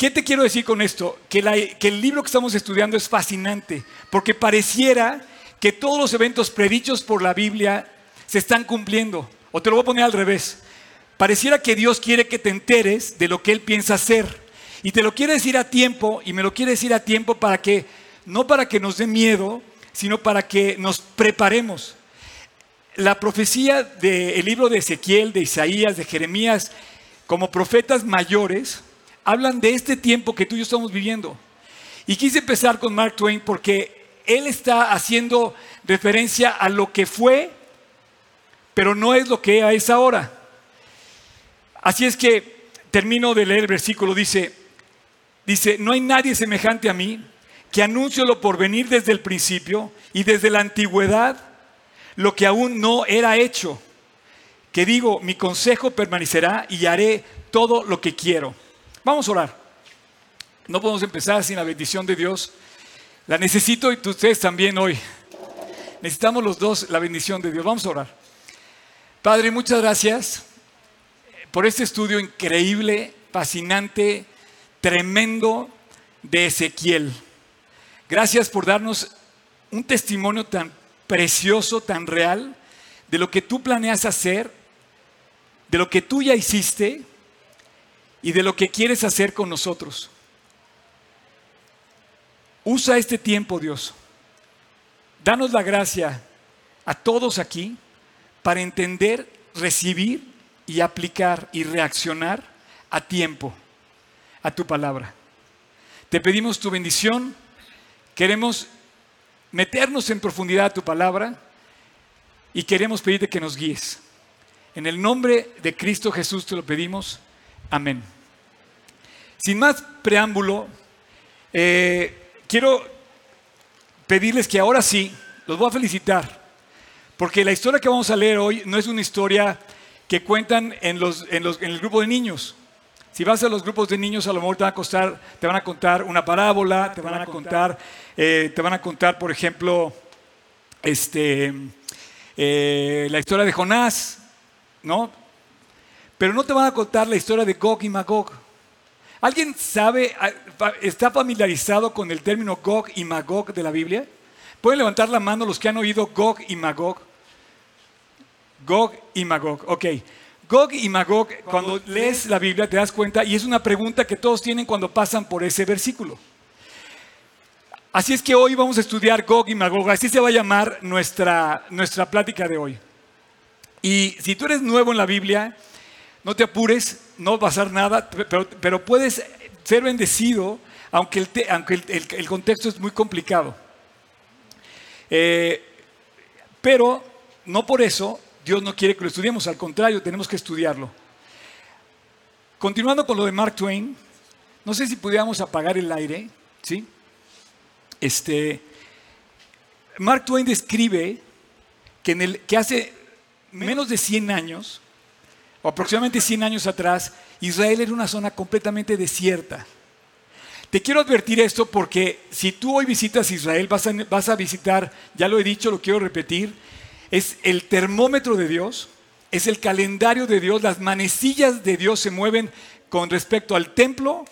¿Qué te quiero decir con esto? Que, el libro que estamos estudiando es fascinante, porque pareciera que todos los eventos predichos por la Biblia se están cumpliendo. O te lo voy a poner al revés. Pareciera que Dios quiere que te enteres de lo que Él piensa hacer. Y te lo quiere decir a tiempo, y me lo quiere decir a tiempo para que, no para que nos dé miedo, sino para que nos preparemos. La profecía del libro de Ezequiel, de Isaías, de Jeremías, como profetas mayores, hablan de este tiempo que tú y yo estamos viviendo. Y quise empezar con Mark Twain porque él está haciendo referencia a lo que fue, pero no es lo que es ahora. Así es que termino de leer el versículo, dice, dice, no hay nadie semejante a mí que anuncio lo por venir desde el principio y desde la antigüedad lo que aún no era hecho. Que digo, mi consejo permanecerá y haré todo lo que quiero. Vamos a orar. No podemos empezar sin la bendición de Dios. La necesito y ustedes también hoy. Necesitamos los dos la bendición de Dios. Vamos a orar. Padre, muchas gracias por este estudio increíble, fascinante, tremendo de Ezequiel. Gracias por darnos un testimonio tan precioso, tan real, de lo que tú planeas hacer, de lo que tú ya hiciste y de lo que quieres hacer con nosotros. Usa este tiempo, Dios. Danos la gracia a todos aquí para entender, recibir y aplicar y reaccionar a tiempo a tu palabra. Te pedimos tu bendición. Queremos meternos en profundidad a tu palabra y queremos pedirte que nos guíes. En el nombre de Cristo Jesús te lo pedimos. Amén. Sin más preámbulo, eh, quiero pedirles que ahora sí, los voy a felicitar, porque la historia que vamos a leer hoy no es una historia que cuentan en, los, en, el grupo de niños. Si vas a los grupos de niños, a lo mejor te van a, costar, te van a contar una parábola, te van a contar, eh, te van a contar, por ejemplo, este, eh, la historia de Jonás, ¿no? Pero no te van a contar la historia de Gog y Magog. ¿Alguien sabe, está familiarizado con el término Gog y Magog de la Biblia? ¿Pueden levantar la mano los que han oído Gog y Magog? Gog y Magog, ok. Gog y Magog, cuando lees la Biblia te das cuenta, y es una pregunta que todos tienen cuando pasan por ese versículo. Así es que hoy vamos a estudiar Gog y Magog, así se va a llamar nuestra, nuestra plática de hoy. Y si tú eres nuevo en la Biblia, no te apures, no va a pasar nada, pero, puedes ser bendecido aunque el, contexto es muy complicado. Eh, pero no por eso Dios no quiere que lo estudiemos, al contrario, tenemos que estudiarlo. Continuando con lo de Mark Twain, no sé si pudiéramos apagar el aire, ¿sí? Este, Mark Twain describe que, en el, que hace menos de 100 años, o aproximadamente 100 años atrás, Israel era una zona completamente desierta. Te quiero advertir esto porque si tú hoy visitas Israel, vas a, visitar, ya lo he dicho, lo quiero repetir, es el termómetro de Dios, es el calendario de Dios, las manecillas de Dios se mueven con respecto al templo.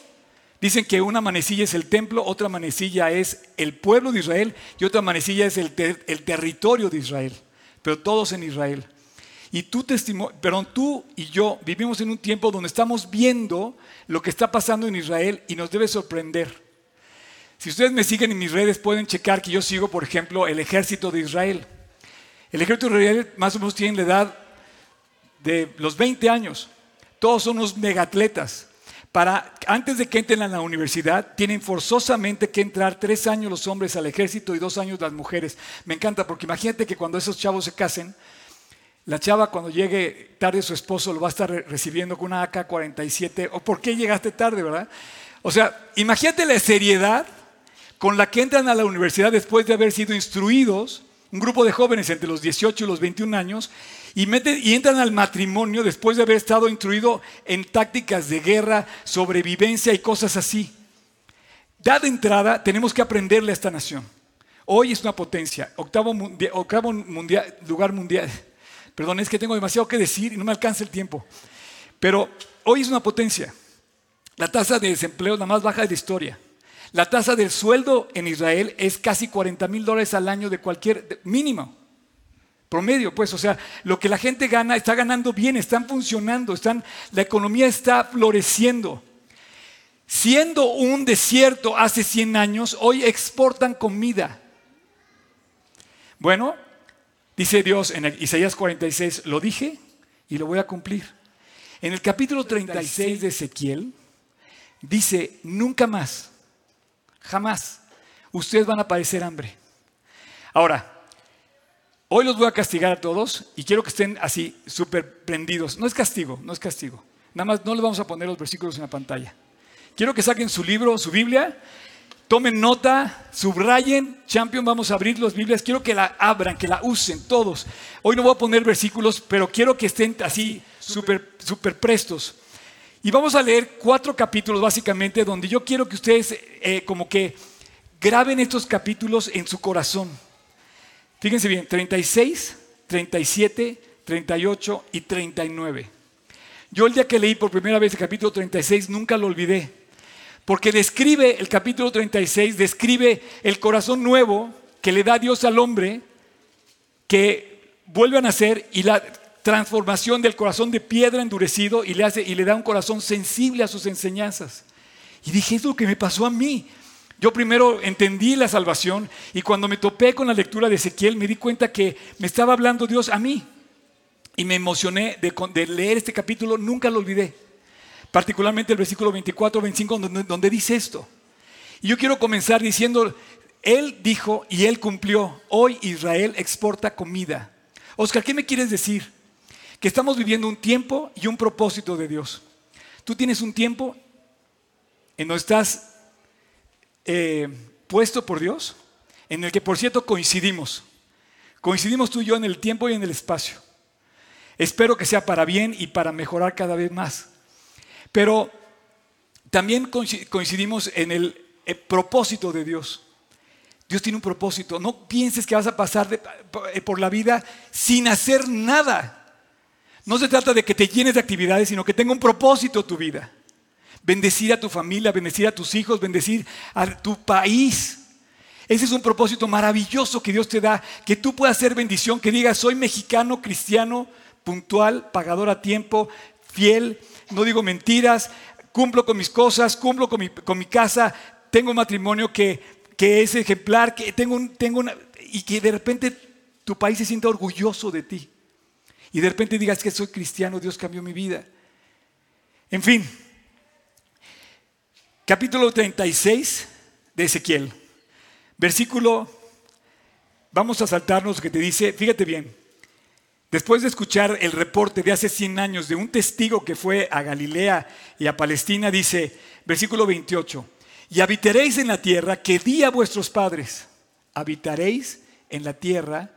Dicen que una manecilla es el templo, otra manecilla es el pueblo de Israel y otra manecilla es el territorio de Israel, pero todos en Israel. Y tú, perdón, tú y yo vivimos en un tiempo donde estamos viendo lo que está pasando en Israel y nos debe sorprender. Si ustedes me siguen en mis redes pueden checar que yo sigo, por ejemplo, el ejército de Israel. El ejército de Israel más o menos tiene la edad de los 20 años. Todos son unos megatletas. Para, antes de que entren a la universidad, tienen forzosamente que entrar tres años los hombres al ejército y dos años las mujeres. Me encanta porque imagínate que cuando esos chavos se casen, la chava cuando llegue tarde su esposo lo va a estar recibiendo con una AK-47. ¿O por qué llegaste tarde, verdad? O sea, imagínate la seriedad con la que entran a la universidad después de haber sido instruidos, un grupo de jóvenes entre los 18 y los 21 años, y, entran al matrimonio después de haber estado instruido en tácticas de guerra, sobrevivencia y cosas así. Dada entrada, tenemos que aprenderle a esta nación. Hoy es una potencia, octavo, lugar mundial, Perdón, es que tengo demasiado que decir y no me alcanza el tiempo. Pero hoy es una potencia. La tasa de desempleo es la más baja de la historia. La tasa del sueldo en Israel es casi 40 mil dólares al año de cualquier mínimo. Promedio, pues, o sea, lo que la gente gana está ganando bien, están funcionando, están, la economía está floreciendo. Siendo un desierto hace 100 años, hoy exportan comida. Bueno, dice Dios en Isaías 46, lo dije y lo voy a cumplir. En el capítulo 36 de Ezequiel dice, nunca más, jamás, ustedes van a padecer hambre. Ahora, hoy los voy a castigar a todos y quiero que estén así, súper prendidos. No es castigo, no es castigo. Nada más no les vamos a poner los versículos en la pantalla. Quiero que saquen su libro, su Biblia, tomen nota, subrayen. Champion, vamos a abrir las Biblias. Quiero que la abran, que la usen todos. Hoy no voy a poner versículos, pero quiero que estén así súper super prestos. Y vamos a leer cuatro capítulos básicamente donde yo quiero que ustedes eh, como que graben estos capítulos en su corazón. Fíjense bien, 36, 37, 38 y 39. Yo el día que leí por primera vez el capítulo 36 nunca lo olvidé. Porque describe, el capítulo 36, describe el corazón nuevo que le da Dios al hombre, que vuelve a nacer y la transformación del corazón de piedra endurecido y le, hace, y le da un corazón sensible a sus enseñanzas. Y dije, es lo que me pasó a mí. Yo primero entendí la salvación y cuando me topé con la lectura de Ezequiel me di cuenta que me estaba hablando Dios a mí. Y me emocioné de, de leer este capítulo, nunca lo olvidé particularmente el versículo 24, 25, donde, dice esto. Y yo quiero comenzar diciendo, Él dijo y Él cumplió, hoy Israel exporta comida. Oscar, ¿qué me quieres decir? Que estamos viviendo un tiempo y un propósito de Dios. Tú tienes un tiempo en donde estás eh, puesto por Dios, en el que por cierto coincidimos. Coincidimos tú y yo en el tiempo y en el espacio. Espero que sea para bien y para mejorar cada vez más. Pero también coincidimos en el, propósito de Dios. Dios tiene un propósito. No pienses que vas a pasar eh, por la vida sin hacer nada. No se trata de que te llenes de actividades, sino que tenga un propósito tu vida. Bendecir a tu familia, bendecir a tus hijos, bendecir a tu país. Ese es un propósito maravilloso que Dios te da, que tú puedas ser bendición, que digas, soy mexicano, cristiano, puntual, pagador a tiempo, fiel, no digo mentiras, cumplo con mis cosas, cumplo con mi, casa, tengo un matrimonio que, es ejemplar, que tengo, tengo una, y que de repente tu país se sienta orgulloso de ti. Y de repente digas que soy cristiano, Dios cambió mi vida. En fin, capítulo 36 de Ezequiel, versículo, vamos a saltarnos que te dice, fíjate bien, Después de escuchar el reporte de hace 100 años de un testigo que fue a Galilea y a Palestina, dice, versículo 28, y habitaréis en la tierra que di a vuestros padres. Habitaréis en la tierra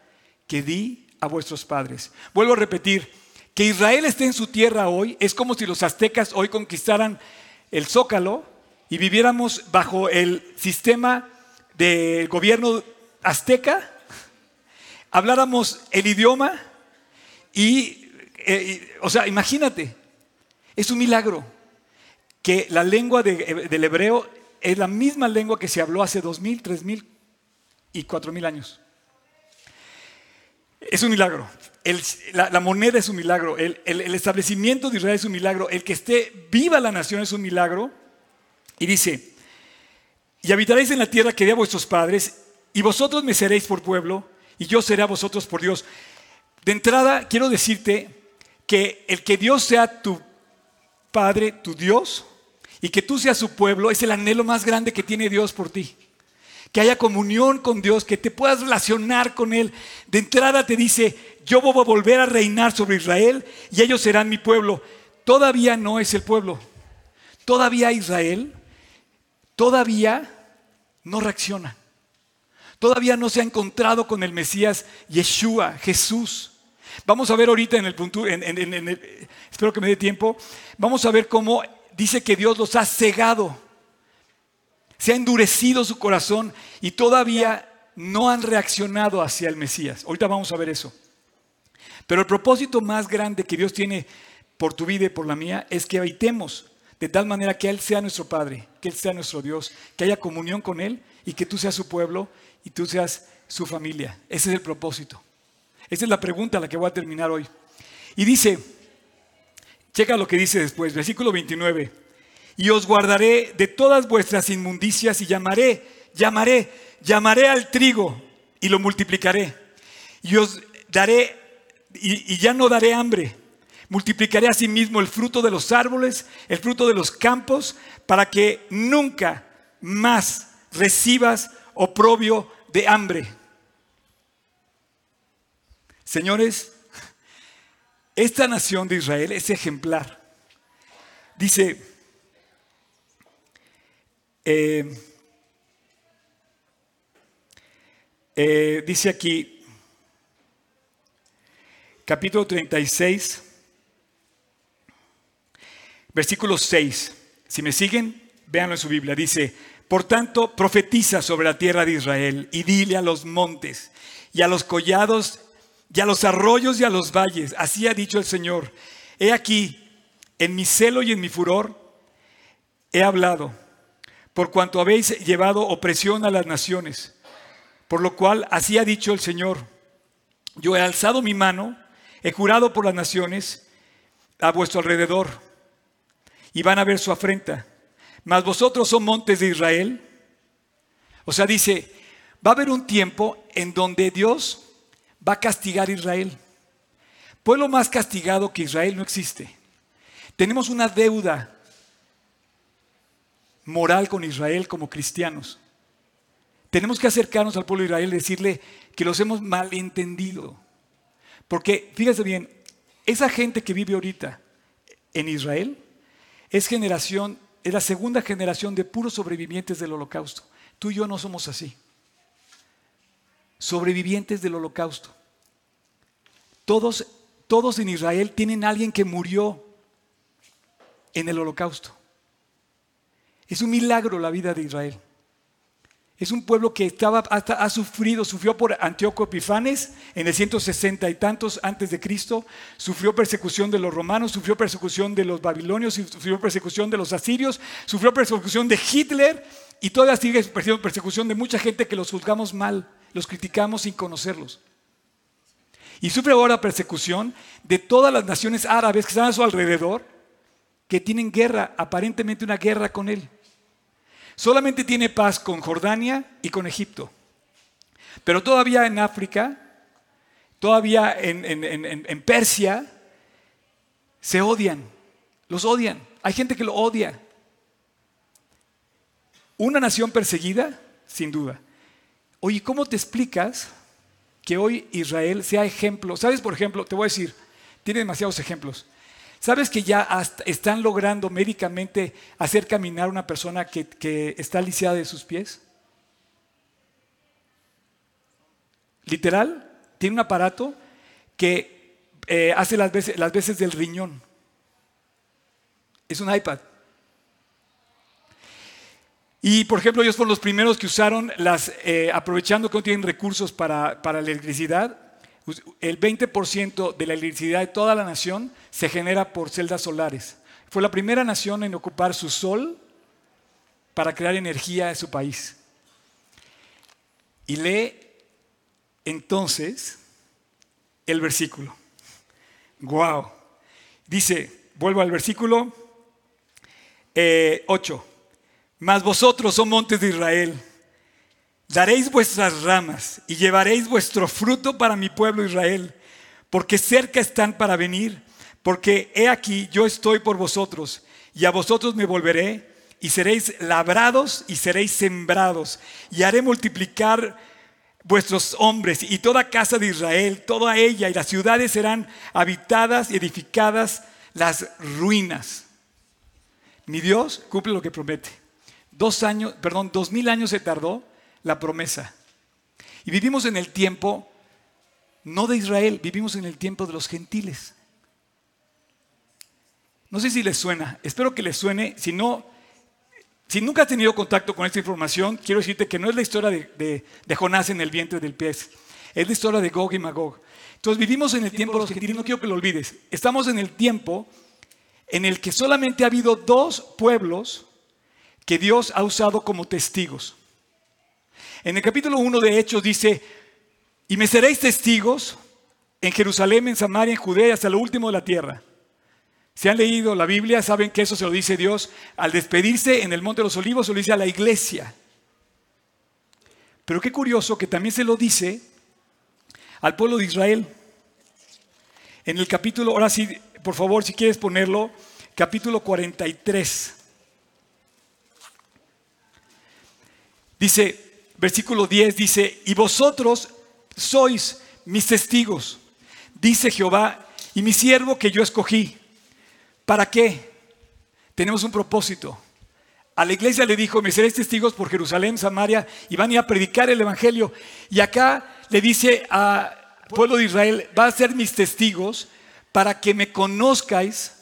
que di a vuestros padres. Vuelvo a repetir, que Israel esté en su tierra hoy es como si los aztecas hoy conquistaran el zócalo y viviéramos bajo el sistema del gobierno azteca, habláramos el idioma, eh, y, o sea, imagínate, es un milagro que la lengua eh, del hebreo es la misma lengua que se habló hace dos mil, tres mil y cuatro mil años. Es un milagro. la, moneda es un milagro. El, el, establecimiento de Israel es un milagro. El que esté viva la nación es un milagro. Y dice, y habitaréis en la tierra que di a vuestros padres, y vosotros me seréis por pueblo, y yo seré a vosotros por Dios. De entrada, quiero decirte que el que Dios sea tu Padre, tu Dios, y que tú seas su pueblo, es el anhelo más grande que tiene Dios por ti. Que haya comunión con Dios, que te puedas relacionar con Él. De entrada te dice, yo voy a volver a reinar sobre Israel y ellos serán mi pueblo. Todavía no es el pueblo. Todavía Israel, todavía no reacciona. Todavía no se ha encontrado con el Mesías Yeshua, Jesús. Vamos a ver ahorita en el punto, espero que me dé tiempo, vamos a ver cómo dice que Dios los ha cegado, se ha endurecido su corazón y todavía no han reaccionado hacia el Mesías. Ahorita vamos a ver eso. Pero el propósito más grande que Dios tiene por tu vida y por la mía es que habitemos de tal manera que Él sea nuestro Padre, que Él sea nuestro Dios, que haya comunión con Él y que tú seas su pueblo y tú seas su familia. Ese es el propósito. Esa es la pregunta a la que voy a terminar hoy. Y dice, checa lo que dice después, versículo 29, y os guardaré de todas vuestras inmundicias y llamaré, llamaré, llamaré al trigo y lo multiplicaré. Y os daré, y, ya no daré hambre. Multiplicaré asimismo el fruto de los árboles, el fruto de los campos, para que nunca más recibas oprobio de hambre. Señores, esta nación de Israel es ejemplar. Dice, eh, eh, dice aquí, capítulo 36, versículo 6. Si me siguen, véanlo en su Biblia. Dice, por tanto, profetiza sobre la tierra de Israel y dile a los montes y a los collados y a los arroyos y a los valles. Así ha dicho el Señor. He aquí, en mi celo y en mi furor, he hablado, por cuanto habéis llevado opresión a las naciones. Por lo cual, así ha dicho el Señor. Yo he alzado mi mano, he jurado por las naciones a vuestro alrededor, y van a ver su afrenta. Mas vosotros son montes de Israel. O sea, dice, va a haber un tiempo en donde Dios va a castigar a Israel. Pueblo más castigado que Israel no existe. Tenemos una deuda moral con Israel como cristianos. Tenemos que acercarnos al pueblo de Israel y decirle que los hemos malentendido. Porque, fíjese bien, esa gente que vive ahorita en Israel es generación, es la segunda generación de puros sobrevivientes del holocausto. Tú y yo no somos así sobrevivientes del holocausto. Todos, todos en Israel tienen alguien que murió en el holocausto. Es un milagro la vida de Israel. Es un pueblo que estaba hasta ha sufrido, sufrió por Antíoco Epifanes en el 160 y tantos antes de Cristo, sufrió persecución de los romanos, sufrió persecución de los babilonios, sufrió persecución de los asirios, sufrió persecución de Hitler y todavía sigue persecución de mucha gente que los juzgamos mal los criticamos sin conocerlos. Y sufre ahora persecución de todas las naciones árabes que están a su alrededor, que tienen guerra, aparentemente una guerra con él. Solamente tiene paz con Jordania y con Egipto. Pero todavía en África, todavía en, en Persia, se odian, los odian. Hay gente que lo odia. Una nación perseguida, sin duda. Oye, ¿cómo te explicas que hoy Israel sea ejemplo? ¿Sabes, por ejemplo, te voy a decir, tiene demasiados ejemplos. ¿Sabes que ya están logrando médicamente hacer caminar una persona que, está lisiada de sus pies? Literal, tiene un aparato que eh, hace las veces, las veces del riñón. Es un iPad. Y por ejemplo, ellos fueron los primeros que usaron las, eh, aprovechando que no tienen recursos para, la electricidad, el 20% de la electricidad de toda la nación se genera por celdas solares. Fue la primera nación en ocupar su sol para crear energía en su país. Y lee entonces el versículo. Wow. Dice, vuelvo al versículo 8. Mas vosotros, oh montes de Israel, daréis vuestras ramas y llevaréis vuestro fruto para mi pueblo Israel, porque cerca están para venir, porque he aquí yo estoy por vosotros, y a vosotros me volveré, y seréis labrados y seréis sembrados, y haré multiplicar vuestros hombres y toda casa de Israel, toda ella, y las ciudades serán habitadas y edificadas las ruinas. Mi Dios cumple lo que promete. Dos años, perdón, dos mil años se tardó la promesa. Y vivimos en el tiempo, no de Israel, vivimos en el tiempo de los gentiles. No sé si les suena, espero que les suene. Si no, si nunca has tenido contacto con esta información, quiero decirte que no es la historia de, Jonás en el vientre del pez, es la historia de Gog y Magog. Entonces vivimos en el tiempo de los gentiles, no quiero que lo olvides. Estamos en el tiempo en el que solamente ha habido dos pueblos que Dios ha usado como testigos. En el capítulo 1 de Hechos dice, y me seréis testigos en Jerusalén, en Samaria, en Judea y hasta lo último de la tierra. Si han leído la Biblia, saben que eso se lo dice Dios al despedirse en el Monte de los Olivos, se lo dice a la iglesia. Pero qué curioso que también se lo dice al pueblo de Israel. En el capítulo, ahora sí, por favor, si quieres ponerlo, capítulo 43. Dice, versículo 10 dice, y vosotros sois mis testigos, dice Jehová, y mi siervo que yo escogí. ¿Para qué? Tenemos un propósito. A la iglesia le dijo, me seréis testigos por Jerusalén, Samaria, y van a ir a predicar el Evangelio. Y acá le dice al pueblo de Israel, va a ser mis testigos para que me conozcáis,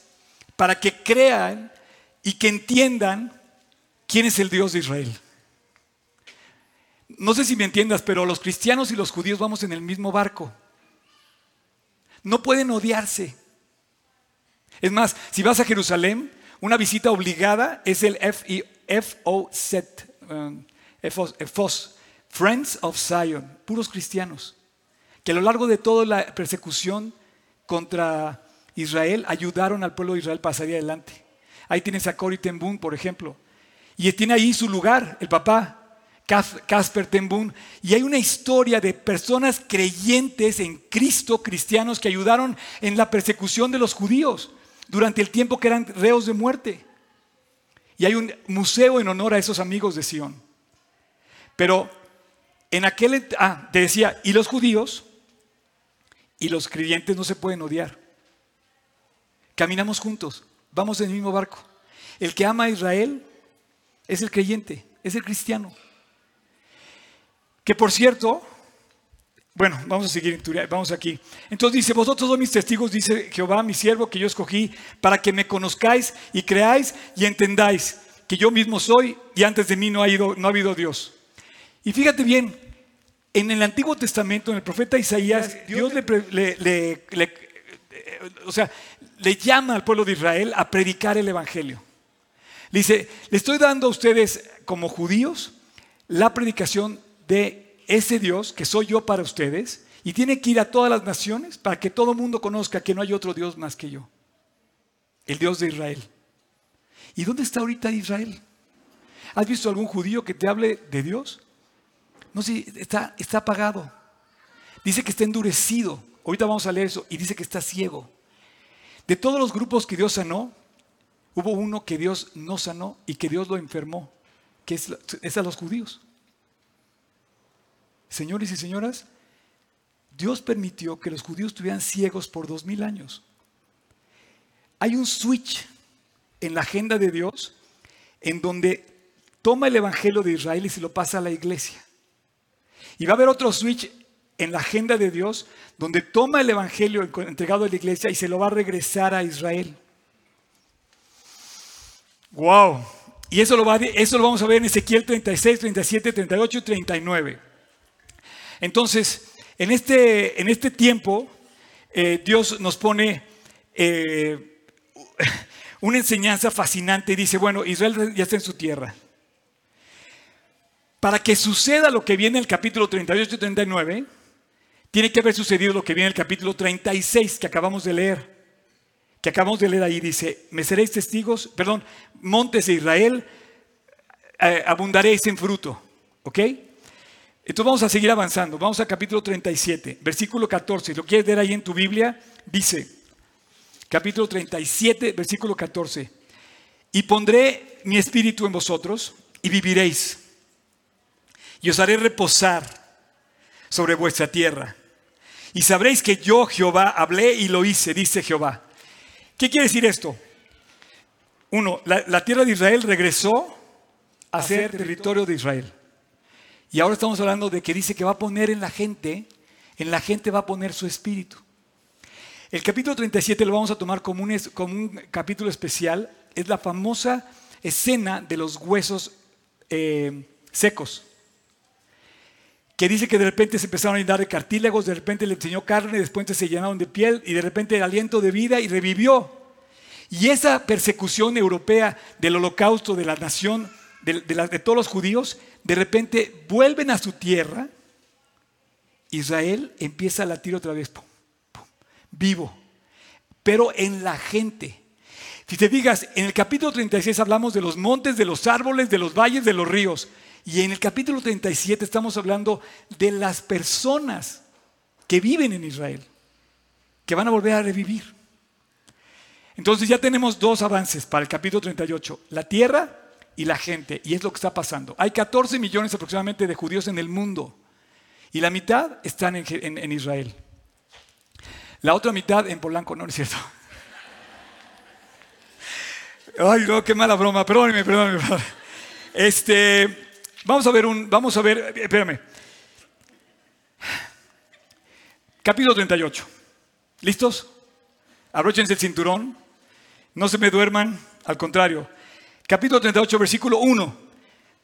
para que crean y que entiendan quién es el Dios de Israel. No sé si me entiendas, pero los cristianos y los judíos vamos en el mismo barco. No pueden odiarse. Es más, si vas a Jerusalén, una visita obligada es el FOZ, um, FOS, Friends of Zion, puros cristianos, que a lo largo de toda la persecución contra Israel ayudaron al pueblo de Israel para salir adelante. Ahí tienes a Cory por ejemplo, y tiene ahí su lugar, el papá, Casper Ten y hay una historia de personas creyentes en Cristo, cristianos, que ayudaron en la persecución de los judíos durante el tiempo que eran reos de muerte. Y hay un museo en honor a esos amigos de Sion. Pero en aquel, ah, te decía, y los judíos y los creyentes no se pueden odiar. Caminamos juntos, vamos en el mismo barco. El que ama a Israel es el creyente, es el cristiano. Que por cierto, bueno, vamos a seguir, vamos aquí. Entonces dice, vosotros sois mis testigos, dice Jehová, mi siervo, que yo escogí, para que me conozcáis y creáis y entendáis que yo mismo soy y antes de mí no ha, ido, no ha habido Dios. Y fíjate bien, en el Antiguo Testamento, en el profeta Isaías, Dios le, o sea, le llama al pueblo de Israel a predicar el Evangelio. Le dice, le estoy dando a ustedes como judíos la predicación de ese Dios que soy yo para ustedes y tiene que ir a todas las naciones para que todo el mundo conozca que no hay otro Dios más que yo. El Dios de Israel. ¿Y dónde está ahorita Israel? ¿Has visto algún judío que te hable de Dios? No sé, está, está apagado. Dice que está endurecido. Ahorita vamos a leer eso. Y dice que está ciego. De todos los grupos que Dios sanó, hubo uno que Dios no sanó y que Dios lo enfermó, que es, es a los judíos. Señores y señoras, Dios permitió que los judíos estuvieran ciegos por dos mil años. Hay un switch en la agenda de Dios en donde toma el Evangelio de Israel y se lo pasa a la iglesia. Y va a haber otro switch en la agenda de Dios donde toma el Evangelio entregado a la iglesia y se lo va a regresar a Israel. ¡Wow! Y eso lo, va eso lo vamos a ver en Ezequiel 36, 37, 38 y 39. Entonces, en este, en este tiempo, eh, Dios nos pone eh, una enseñanza fascinante y dice, bueno, Israel ya está en su tierra. Para que suceda lo que viene en el capítulo 38 y 39, tiene que haber sucedido lo que viene en el capítulo 36 que acabamos de leer. Que acabamos de leer ahí, dice, me seréis testigos, perdón, montes de Israel, eh, abundaréis en fruto. ¿Ok? Entonces vamos a seguir avanzando. Vamos al capítulo 37, versículo 14. ¿Lo quieres ver ahí en tu Biblia? Dice, capítulo 37, versículo 14. Y pondré mi espíritu en vosotros y viviréis. Y os haré reposar sobre vuestra tierra. Y sabréis que yo, Jehová, hablé y lo hice, dice Jehová. ¿Qué quiere decir esto? Uno, la, la tierra de Israel regresó a ser territorio de Israel. Y ahora estamos hablando de que dice que va a poner en la gente, en la gente va a poner su espíritu. El capítulo 37 lo vamos a tomar como un, capítulo especial. Es la famosa escena de los huesos eh, secos. Que dice que de repente se empezaron a llenar de cartílagos, de repente le enseñó carne, después se llenaron de piel y de repente el aliento de vida y revivió. Y esa persecución europea del holocausto de la nación, de, de todos los judíos, de repente vuelven a su tierra. Israel empieza a latir otra vez, vivo, pero en la gente. Si te digas, en el capítulo 36 hablamos de los montes, de los árboles, de los valles, de los ríos. Y en el capítulo 37 estamos hablando de las personas que viven en Israel, que van a volver a revivir. Entonces ya tenemos dos avances para el capítulo 38, la tierra y la gente, y es lo que está pasando. Hay 14 millones aproximadamente de judíos en el mundo, y la mitad están en, Israel. La otra mitad en Polanco, no, no es cierto. Ay, no, qué mala broma, perdóneme, perdóneme. Este, vamos a ver un, vamos a ver, espérame. Capítulo 38. ¿Listos? Abróchense el cinturón. No se me duerman, al contrario. Capítulo 38, versículo 1.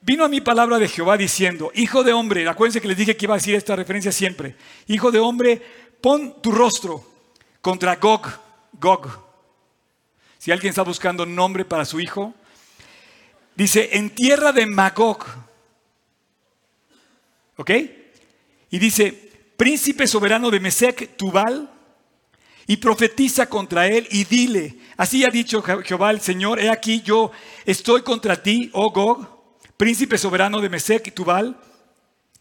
Vino a mi palabra de Jehová diciendo, Hijo de hombre, acuérdense que les dije que iba a decir esta referencia siempre. Hijo de hombre, pon tu rostro contra Gog, Gog. Si alguien está buscando nombre para su hijo, dice, en tierra de Magog. ¿Ok? Y dice, príncipe soberano de Mesec, Tubal, y profetiza contra él y dile, así ha dicho Jehová el Señor, he aquí yo estoy contra ti, oh Gog, príncipe soberano de Mesec y Tubal,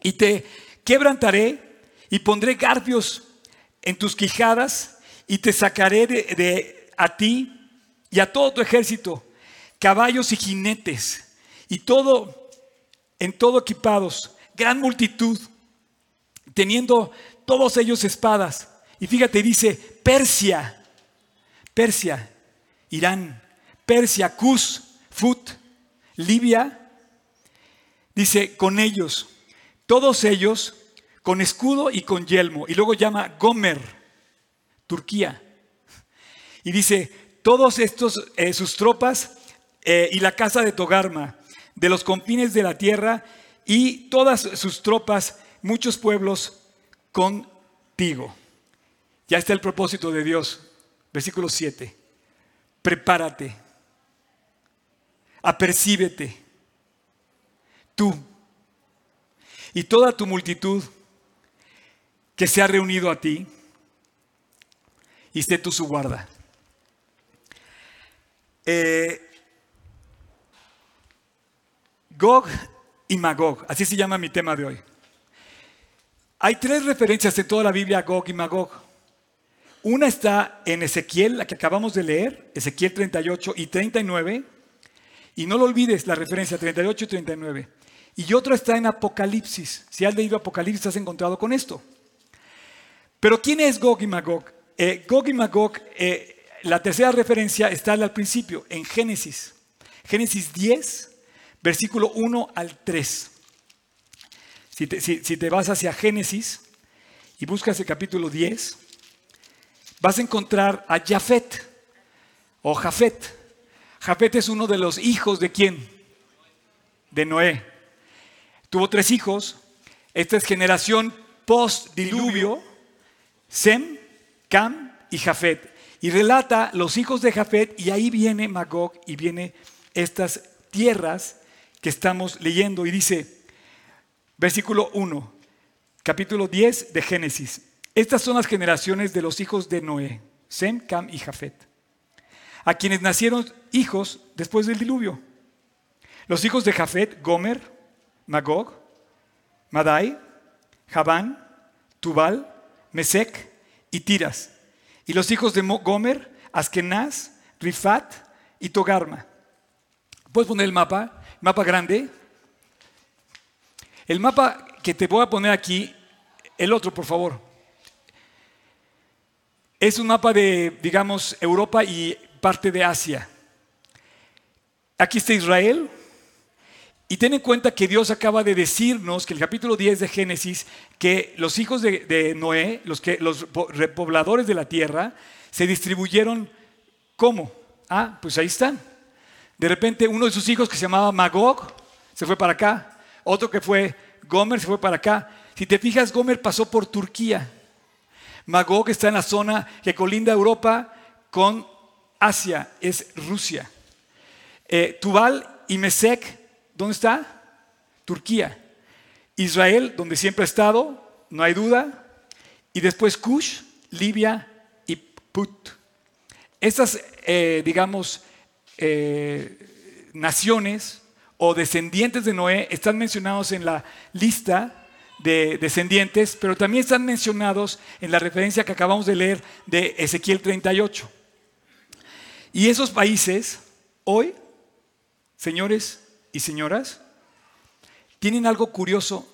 y te quebrantaré y pondré garfios en tus quijadas y te sacaré de, a ti y a todo tu ejército, caballos y jinetes, y todo, en todo equipados, gran multitud teniendo todos ellos espadas. Y fíjate, dice Persia, Persia, Irán, Persia, Cus, Fut, Libia. Dice, con ellos, todos ellos con escudo y con yelmo. Y luego llama Gomer, Turquía. Y dice, todos estos, eh, sus tropas eh, y la casa de Togarma, de los confines de la tierra, y todas sus tropas muchos pueblos contigo. Ya está el propósito de Dios. Versículo 7. Prepárate. Apercíbete. Tú y toda tu multitud que se ha reunido a ti y esté tú su guarda. Eh, Gog y Magog, así se llama mi tema de hoy. Hay tres referencias en toda la Biblia a Gog y Magog. Una está en Ezequiel, la que acabamos de leer, Ezequiel 38 y 39. Y no lo olvides, la referencia 38 y 39. Y otra está en Apocalipsis. Si has leído Apocalipsis, has encontrado con esto. Pero ¿quién es Gog y Magog? Eh, Gog y Magog, eh, la tercera referencia está al principio, en Génesis. Génesis 10, versículo 1 al 3. Si te, vas hacia Génesis y buscas el capítulo 10, vas a encontrar a Jafet o Jafet. Jafet es uno de los hijos de quién? De Noé. Tuvo tres hijos. Esta es generación post-diluvio. Sem, Cam y Jafet. Y relata los hijos de Jafet y ahí viene Magog y viene estas tierras que estamos leyendo y dice, Versículo 1, capítulo 10 de Génesis. Estas son las generaciones de los hijos de Noé, Sem, Cam y Jafet, a quienes nacieron hijos después del diluvio. Los hijos de Jafet, Gomer, Magog, Madai, Javán, Tubal, Mesec y Tiras. Y los hijos de Gomer, Askenaz, Rifat y Togarma. ¿Puedes poner el mapa? Mapa grande. El mapa que te voy a poner aquí, el otro, por favor. Es un mapa de, digamos, Europa y parte de Asia. Aquí está Israel. Y ten en cuenta que Dios acaba de decirnos, que el capítulo 10 de Génesis, que los hijos de, Noé, los, que, los repobladores de la tierra, se distribuyeron ¿cómo? Ah, pues ahí están. De repente uno de sus hijos que se llamaba Magog se fue para acá. Otro que fue Gomer se fue para acá. Si te fijas, Gomer pasó por Turquía. Magog está en la zona que colinda Europa con Asia es Rusia. Eh, Tubal y Mesec, ¿dónde está? Turquía. Israel, donde siempre ha estado, no hay duda. Y después Kush, Libia y Put. Estas, eh, digamos, eh, naciones o descendientes de Noé están mencionados en la lista de descendientes, pero también están mencionados en la referencia que acabamos de leer de Ezequiel 38. Y esos países, hoy, señores y señoras, tienen algo curioso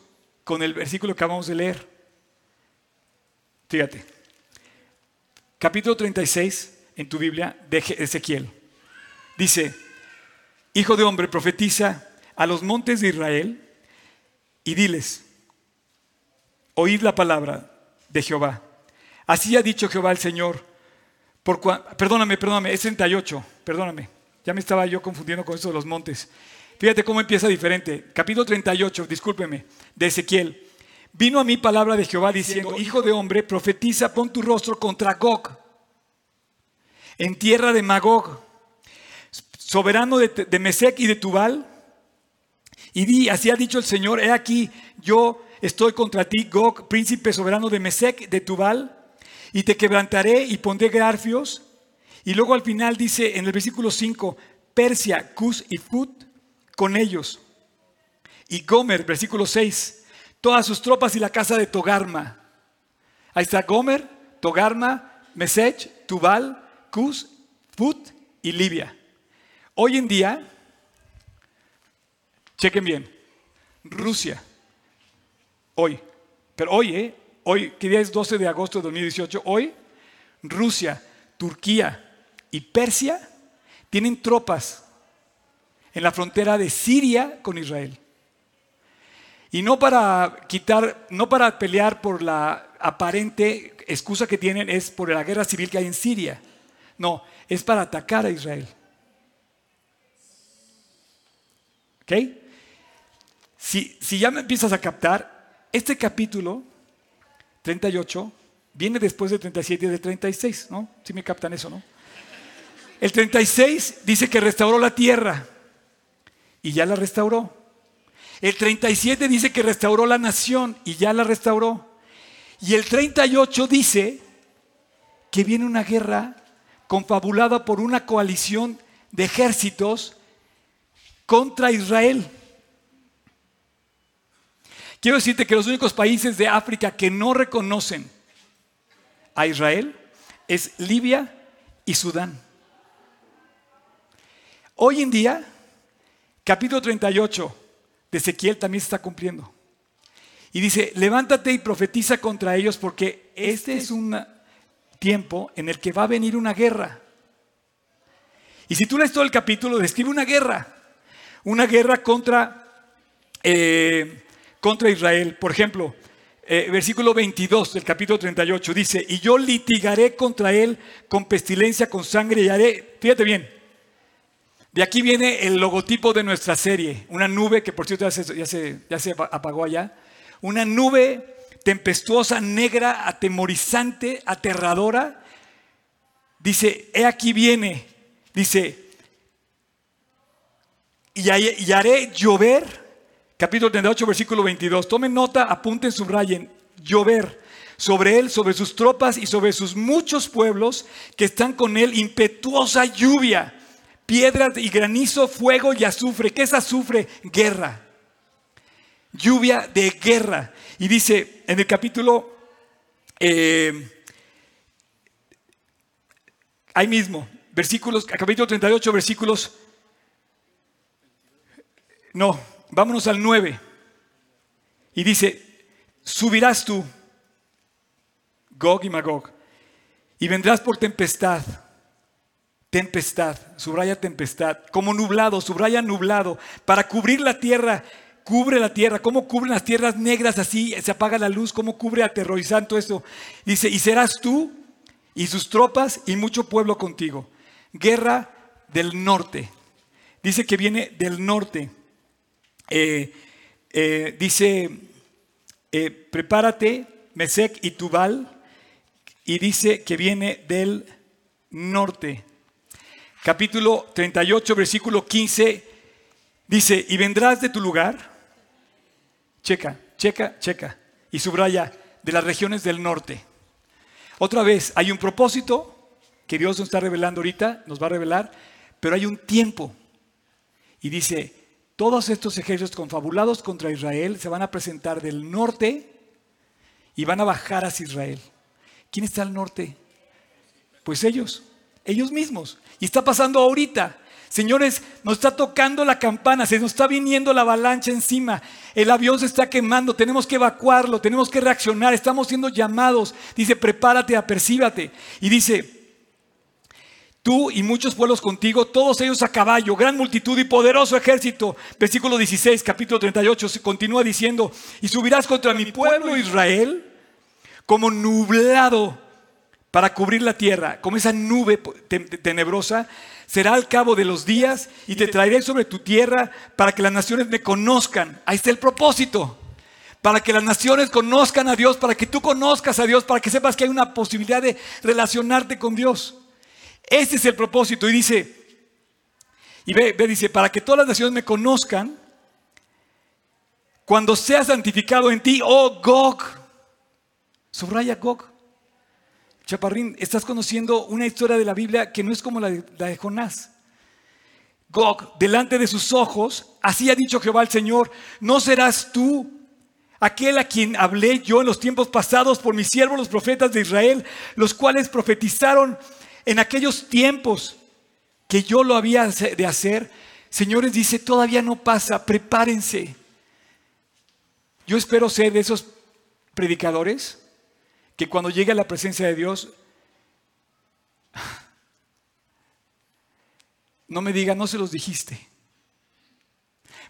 con el versículo que acabamos de leer. Fíjate, capítulo 36 en tu Biblia de Ezequiel. Dice, Hijo de hombre, profetiza a los montes de Israel y diles, oíd la palabra de Jehová. Así ha dicho Jehová el Señor. Por perdóname, perdóname, es 38, perdóname. Ya me estaba yo confundiendo con eso de los montes. Fíjate cómo empieza diferente. Capítulo 38, discúlpeme, de Ezequiel. Vino a mí palabra de Jehová diciendo, Hijo de hombre, profetiza, pon tu rostro contra Gog, en tierra de Magog, soberano de, de Mesec y de Tubal. Y di, así ha dicho el Señor, he aquí, yo estoy contra ti, Gog, príncipe soberano de Mesec, de Tubal, y te quebrantaré y pondré garfios. Y luego al final dice en el versículo 5, Persia, Cus y Fut con ellos. Y Gomer, versículo 6, todas sus tropas y la casa de Togarma. Ahí está Gomer, Togarma, Mesech, Tubal, Cus, Fut y Libia. Hoy en día, chequen bien, Rusia, hoy, pero hoy, ¿eh? hoy, que día es 12 de agosto de 2018, hoy, Rusia, Turquía y Persia tienen tropas en la frontera de Siria con Israel. Y no para quitar, no para pelear por la aparente excusa que tienen es por la guerra civil que hay en Siria. No, es para atacar a Israel. ¿Ok? Si, si ya me empiezas a captar, este capítulo 38 viene después del 37 y del 36, ¿no? Si me captan eso, ¿no? El 36 dice que restauró la tierra y ya la restauró. El 37 dice que restauró la nación y ya la restauró. Y el 38 dice que viene una guerra confabulada por una coalición de ejércitos contra Israel. Quiero decirte que los únicos países de África que no reconocen a Israel es Libia y Sudán. Hoy en día Capítulo 38 de Ezequiel también se está cumpliendo. Y dice, levántate y profetiza contra ellos porque este es un tiempo en el que va a venir una guerra. Y si tú lees todo el capítulo, describe una guerra. Una guerra contra, eh, contra Israel. Por ejemplo, eh, versículo 22 del capítulo 38 dice, y yo litigaré contra él con pestilencia, con sangre y haré, fíjate bien, de aquí viene el logotipo de nuestra serie, una nube que por cierto ya se, apagó allá, una nube tempestuosa, negra, atemorizante, aterradora. Dice, he aquí viene, dice, y haré llover, capítulo 38, versículo 22. Tomen nota, apunten, subrayen, llover sobre él, sobre sus tropas y sobre sus muchos pueblos que están con él, impetuosa lluvia piedras y granizo, fuego y azufre. ¿Qué es azufre? Guerra. Lluvia de guerra. Y dice en el capítulo, eh, ahí mismo, versículos, capítulo 38, versículos, no, vámonos al 9. Y dice, subirás tú, Gog y Magog, y vendrás por tempestad Tempestad, subraya tempestad, como nublado, subraya nublado, para cubrir la tierra, cubre la tierra, ¿cómo cubren las tierras negras así? Se apaga la luz, ¿cómo cubre aterrorizando esto? Dice, y serás tú y sus tropas y mucho pueblo contigo. Guerra del norte. Dice que viene del norte. Eh, eh, dice, eh, prepárate, Mesec y Tubal. Y dice que viene del norte. capítulo 38, versículo 15, dice, y vendrás de tu lugar, checa, checa, checa, y subraya, de las regiones del norte. Otra vez, hay un propósito que Dios nos está revelando ahorita, nos va a revelar, pero hay un tiempo. Y dice, todos estos ejércitos confabulados contra Israel se van a presentar del norte y van a bajar hacia Israel. ¿Quién está al norte? Pues ellos, ellos mismos. Y está pasando ahorita. Señores, nos está tocando la campana, se nos está viniendo la avalancha encima, el avión se está quemando, tenemos que evacuarlo, tenemos que reaccionar, estamos siendo llamados. Dice, prepárate, apercíbate. Y dice, tú y muchos pueblos contigo, todos ellos a caballo, gran multitud y poderoso ejército. Versículo 16, capítulo 38, se continúa diciendo, y subirás contra mi pueblo Israel como nublado para cubrir la tierra, como esa nube tenebrosa, será al cabo de los días y te traeré sobre tu tierra para que las naciones me conozcan. Ahí está el propósito. Para que las naciones conozcan a Dios, para que tú conozcas a Dios, para que sepas que hay una posibilidad de relacionarte con Dios. Ese es el propósito. Y dice, y ve, dice, para que todas las naciones me conozcan, cuando sea santificado en ti, oh Gog, subraya Gog. Chaparrín, estás conociendo una historia de la Biblia que no es como la de, la Jonás. Gog, delante de sus ojos, así ha dicho Jehová el Señor, no serás tú aquel a quien hablé yo en los tiempos pasados por mis siervos los profetas de Israel, los cuales profetizaron en aquellos tiempos que yo lo había de hacer, señores, dice, todavía no pasa, prepárense. Yo espero ser de esos predicadores que cuando llegue a la presencia de Dios, no me diga, no se los dijiste.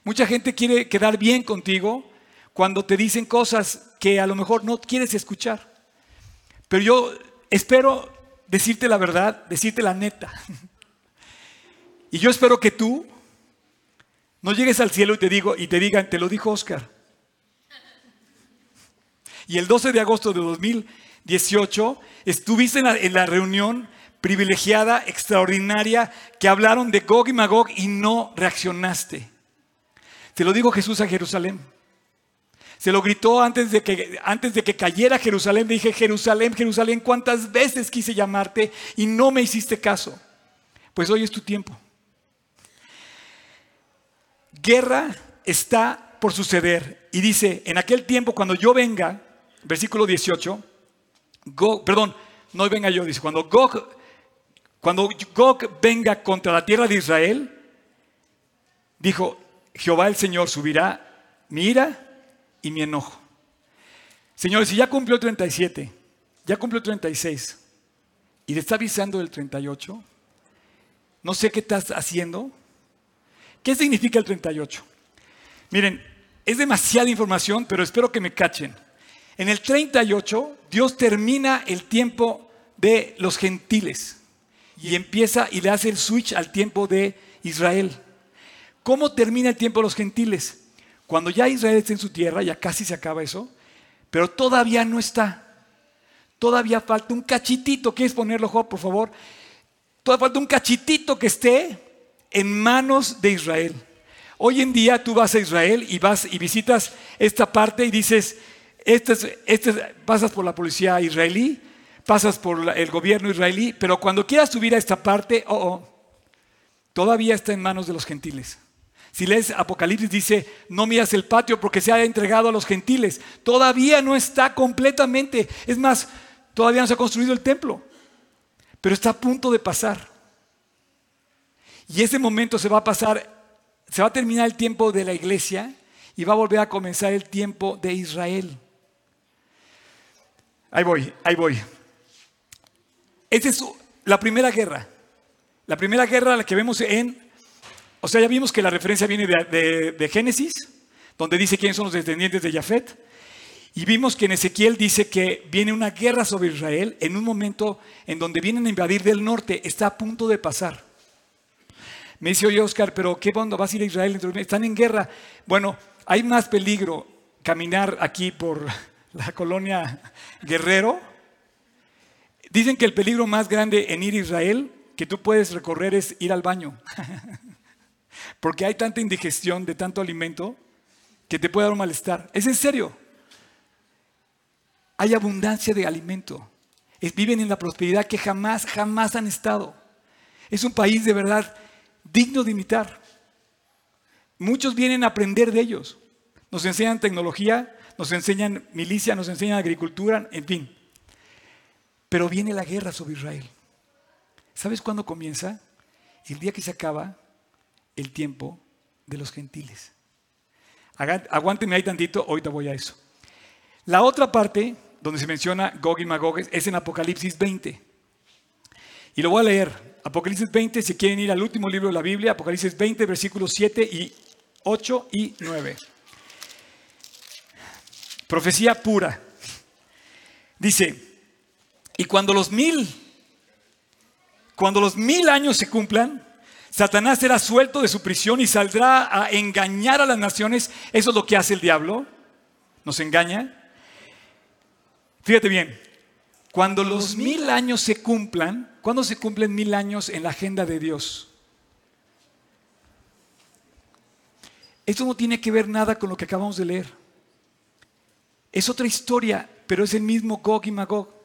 Mucha gente quiere quedar bien contigo cuando te dicen cosas que a lo mejor no quieres escuchar. Pero yo espero decirte la verdad, decirte la neta. Y yo espero que tú no llegues al cielo y te digo y te digan, te lo dijo Oscar. Y el 12 de agosto de 2018 estuviste en la, en la reunión privilegiada, extraordinaria, que hablaron de Gog y Magog y no reaccionaste. Te lo dijo Jesús a Jerusalén. Se lo gritó antes de que, antes de que cayera Jerusalén. dije, Jerusalén, Jerusalén, ¿cuántas veces quise llamarte y no me hiciste caso? Pues hoy es tu tiempo. Guerra está por suceder. Y dice, en aquel tiempo cuando yo venga, versículo 18, perdón, no venga yo, dice, cuando cuando Gog venga contra la tierra de Israel, dijo, Jehová el Señor subirá mi ira y mi enojo. Señores, si ya cumplió 37, ya cumplió 36 y le está avisando el 38, no sé qué estás haciendo. ¿Qué significa el 38? Miren, es demasiada información, pero espero que me cachen. En el 38, Dios termina el tiempo de los gentiles y empieza y le hace el switch al tiempo de Israel. ¿Cómo termina el tiempo de los gentiles? Cuando ya Israel está en su tierra, ya casi se acaba eso, pero todavía no está. Todavía falta un cachitito. ¿Quieres ponerlo, Job, por favor? Todavía falta un cachitito que esté en manos de Israel. Hoy en día tú vas a Israel y vas y visitas esta parte y dices, este este pasas por la policía israelí, pasas por el gobierno israelí, pero cuando quieras subir a esta parte, oh, oh, todavía está en manos de los gentiles. Si lees Apocalipsis dice, no miras el patio porque se ha entregado a los gentiles. Todavía no está completamente. Es más, todavía no se ha construido el templo. Pero está a punto de pasar. Y ese momento se va a pasar, se va a terminar el tiempo de la iglesia y va a volver a comenzar el tiempo de Israel. Ahí voy, ahí voy. Esta es la primera guerra. La primera guerra la que vemos en o sea, ya vimos que la referencia viene de, Génesis, donde dice quiénes son los descendientes de Jafet. Y vimos que en Ezequiel dice que viene una guerra sobre Israel en un momento en donde vienen a invadir del norte. Está a punto de pasar. Me dice, oye Oscar, pero ¿qué onda? ¿Vas a ir a Israel? Están en guerra. Bueno, hay más peligro caminar aquí por la colonia Guerrero. Dicen que el peligro más grande en ir a Israel que tú puedes recorrer es ir al baño. Porque hay tanta indigestión de tanto alimento que te puede dar un malestar. Es en serio. Hay abundancia de alimento. viven en la prosperidad que jamás, jamás han estado. Es un país de verdad digno de imitar. Muchos vienen a aprender de ellos. Nos enseñan tecnología, nos enseñan milicia, nos enseñan agricultura, en fin. Pero viene la guerra sobre Israel. ¿Sabes cuándo comienza? El día que se acaba el tiempo de los gentiles. Aguántenme ahí tantito, ahorita voy a eso. La otra parte donde se menciona Gog y Magog es en Apocalipsis 20. Y lo voy a leer. Apocalipsis 20, si quieren ir al último libro de la Biblia, Apocalipsis 20, versículos 7 y 8 y 9. Profecía pura. Dice, y cuando los mil, cuando los mil años se cumplan, Satanás será suelto de su prisión y saldrá a engañar a las naciones. Eso es lo que hace el diablo. Nos engaña. Fíjate bien, cuando los mil años se cumplan, ¿cuándo se cumplen mil años en la agenda de Dios? Esto no tiene que ver nada con lo que acabamos de leer. Es otra historia, pero es el mismo Gog y Magog.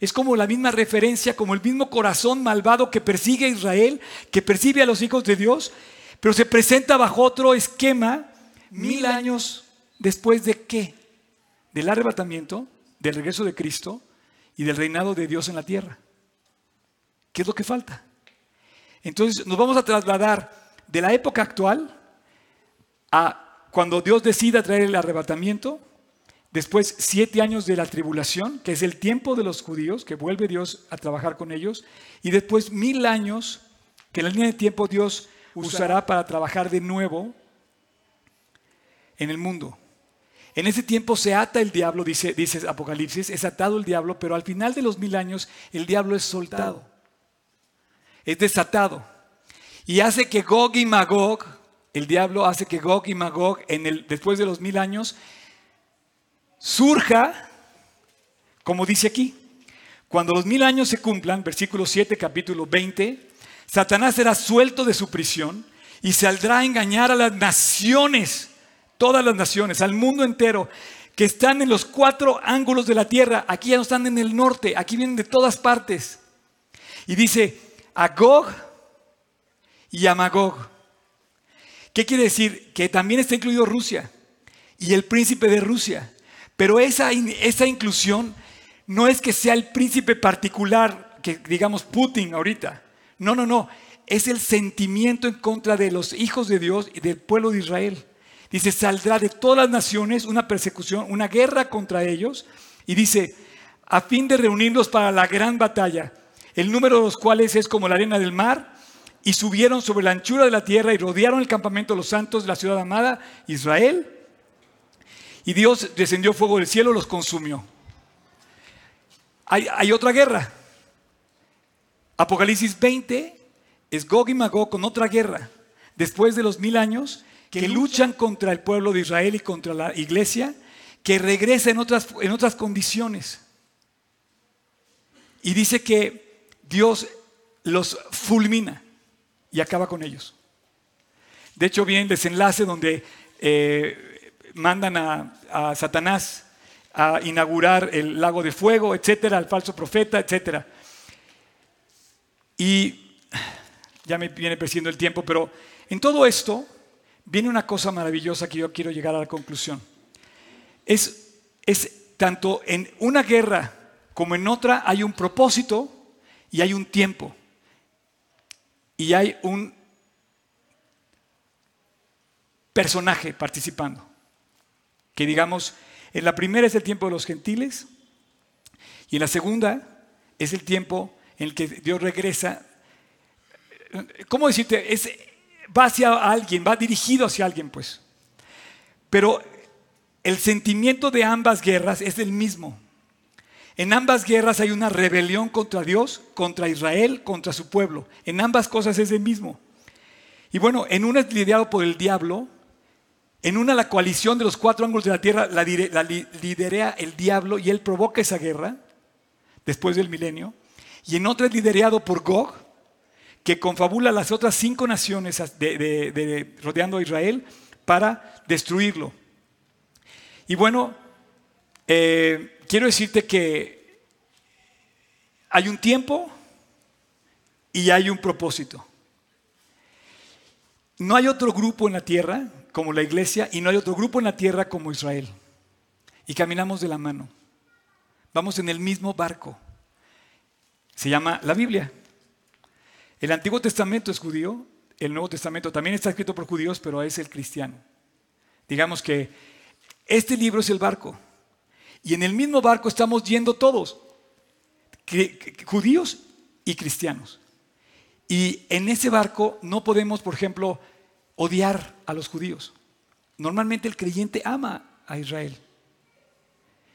Es como la misma referencia, como el mismo corazón malvado que persigue a Israel, que percibe a los hijos de Dios, pero se presenta bajo otro esquema mil años después de qué? Del arrebatamiento, del regreso de Cristo y del reinado de Dios en la tierra. ¿Qué es lo que falta? Entonces nos vamos a trasladar de la época actual a cuando Dios decida traer el arrebatamiento, después siete años de la tribulación, que es el tiempo de los judíos, que vuelve Dios a trabajar con ellos, y después mil años que en la línea de tiempo Dios usará para trabajar de nuevo en el mundo. En ese tiempo se ata el diablo, dice, dice Apocalipsis, es atado el diablo, pero al final de los mil años el diablo es soltado, es desatado. Y hace que Gog y Magog, el diablo hace que Gog y Magog, en el, después de los mil años, surja, como dice aquí, cuando los mil años se cumplan, versículo 7, capítulo 20, Satanás será suelto de su prisión y saldrá a engañar a las naciones, todas las naciones, al mundo entero, que están en los cuatro ángulos de la tierra. Aquí ya no están en el norte, aquí vienen de todas partes. Y dice, a Gog y a Magog. ¿Qué quiere decir? Que también está incluido Rusia y el príncipe de Rusia. Pero esa, esa inclusión no es que sea el príncipe particular, que digamos Putin ahorita. No, no, no. Es el sentimiento en contra de los hijos de Dios y del pueblo de Israel. Dice, saldrá de todas las naciones una persecución, una guerra contra ellos. Y dice, a fin de reunirlos para la gran batalla, el número de los cuales es como la arena del mar, y subieron sobre la anchura de la tierra y rodearon el campamento de los santos de la ciudad amada, Israel, y Dios descendió fuego del cielo, los consumió. Hay, otra guerra. Apocalipsis 20 es Gog y Magog con otra guerra. Después de los mil años, que luchan contra el pueblo de Israel y contra la iglesia, que regresa en otras, en otras condiciones. Y dice que Dios los fulmina y acaba con ellos. De hecho, viene el desenlace donde eh, mandan a, Satanás a inaugurar el lago de fuego, etcétera, al falso profeta, etcétera. Y ya me viene persiguiendo el tiempo, pero en todo esto viene una cosa maravillosa que yo quiero llegar a la conclusión. Es, es tanto en una guerra como en otra hay un propósito y hay un tiempo. Y hay un personaje participando que digamos, en la primera es el tiempo de los gentiles y en la segunda es el tiempo en el que Dios regresa. ¿Cómo decirte? Es, va hacia alguien, va dirigido hacia alguien, pues. Pero el sentimiento de ambas guerras es el mismo. En ambas guerras hay una rebelión contra Dios, contra Israel, contra su pueblo. En ambas cosas es el mismo. Y bueno, en una es lidiado por el diablo en una, la coalición de los cuatro ángulos de la tierra la, liderea el diablo y él provoca esa guerra después del milenio. Y en otra es liderado por Gog, que confabula las otras cinco naciones rodeando a Israel para destruirlo. Y bueno, eh, quiero decirte que hay un tiempo y hay un propósito. No hay otro grupo en la tierra como la iglesia y no hay otro grupo en la tierra como Israel. Y caminamos de la mano. Vamos en el mismo barco. Se llama la Biblia. El Antiguo Testamento es judío, el Nuevo Testamento también está escrito por judíos, pero es el cristiano. Digamos que este libro es el barco. Y en el mismo barco estamos yendo todos, judíos y cristianos. Y en ese barco no podemos, por ejemplo, odiar a los judíos. Normalmente el creyente ama a Israel.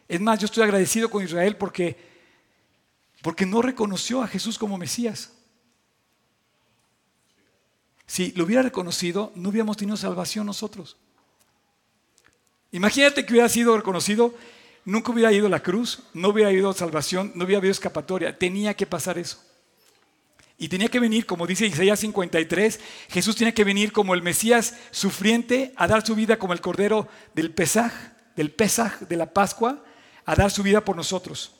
Es más, yo estoy agradecido con Israel porque, porque no reconoció a Jesús como Mesías. Si lo hubiera reconocido, no hubiéramos tenido salvación nosotros. Imagínate que hubiera sido reconocido, nunca hubiera ido a la cruz, no hubiera ido salvación, no hubiera habido escapatoria. Tenía que pasar eso. Y tenía que venir, como dice Isaías 53, Jesús tenía que venir como el Mesías sufriente a dar su vida como el cordero del Pesaj, del Pesaj de la Pascua, a dar su vida por nosotros.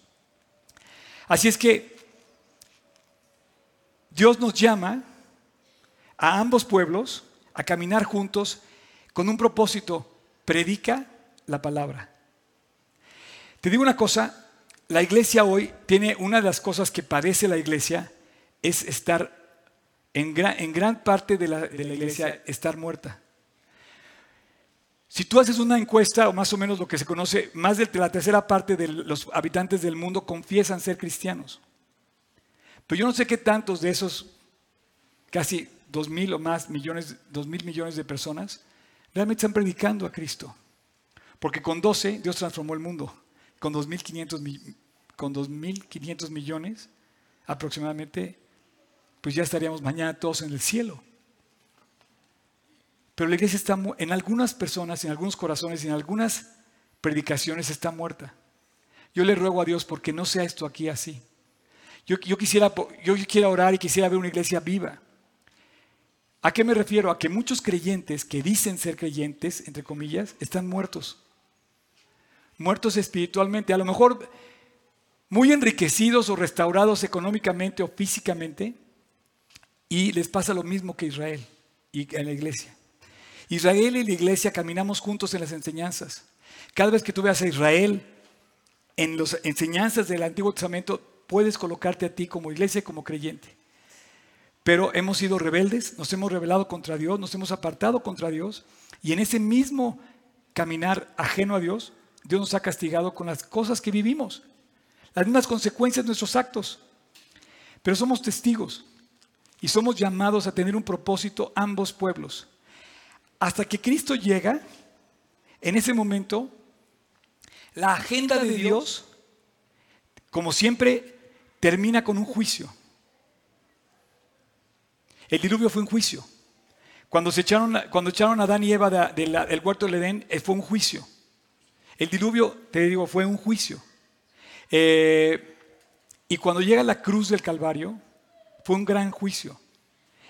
Así es que Dios nos llama a ambos pueblos a caminar juntos con un propósito, predica la palabra. Te digo una cosa, la iglesia hoy tiene una de las cosas que padece la iglesia, es estar en gran, parte de la, de la iglesia, estar muerta. Si tú haces una encuesta, o más o menos lo que se conoce, más de la tercera parte de los habitantes del mundo confiesan ser cristianos. Pero yo no sé qué tantos de esos casi dos mil o más millones, dos mil millones de personas realmente están predicando a Cristo. Porque con 12 Dios transformó el mundo. Con 2.500 con 2.500 millones aproximadamente pues ya estaríamos mañana todos en el cielo. Pero la iglesia está en algunas personas, en algunos corazones en algunas predicaciones está muerta. Yo le ruego a Dios porque no sea esto aquí así. Yo, quisiera, yo quisiera orar y quisiera ver una iglesia viva. ¿A qué me refiero? A que muchos creyentes que dicen ser creyentes, entre comillas, están muertos. Muertos espiritualmente. A lo mejor muy enriquecidos o restaurados económicamente o físicamente, y les pasa lo mismo que Israel y en la iglesia. Israel y la iglesia caminamos juntos en las enseñanzas. Cada vez que tú veas a Israel en las enseñanzas del Antiguo Testamento, puedes colocarte a ti como iglesia y como creyente. Pero hemos sido rebeldes, nos hemos rebelado contra Dios, nos hemos apartado contra Dios y en ese mismo caminar ajeno a Dios, Dios nos ha castigado con las cosas que vivimos, las mismas consecuencias de nuestros actos. Pero somos testigos. Y somos llamados a tener un propósito ambos pueblos. Hasta que Cristo llega, en ese momento, la agenda de Dios, como siempre, termina con un juicio. El diluvio fue un juicio. Cuando, se echaron, cuando echaron a Adán y Eva del huerto del Edén, eh, fue un juicio. El diluvio, te digo, fue un juicio. Eh, y cuando llega la cruz del Calvario, fue un gran juicio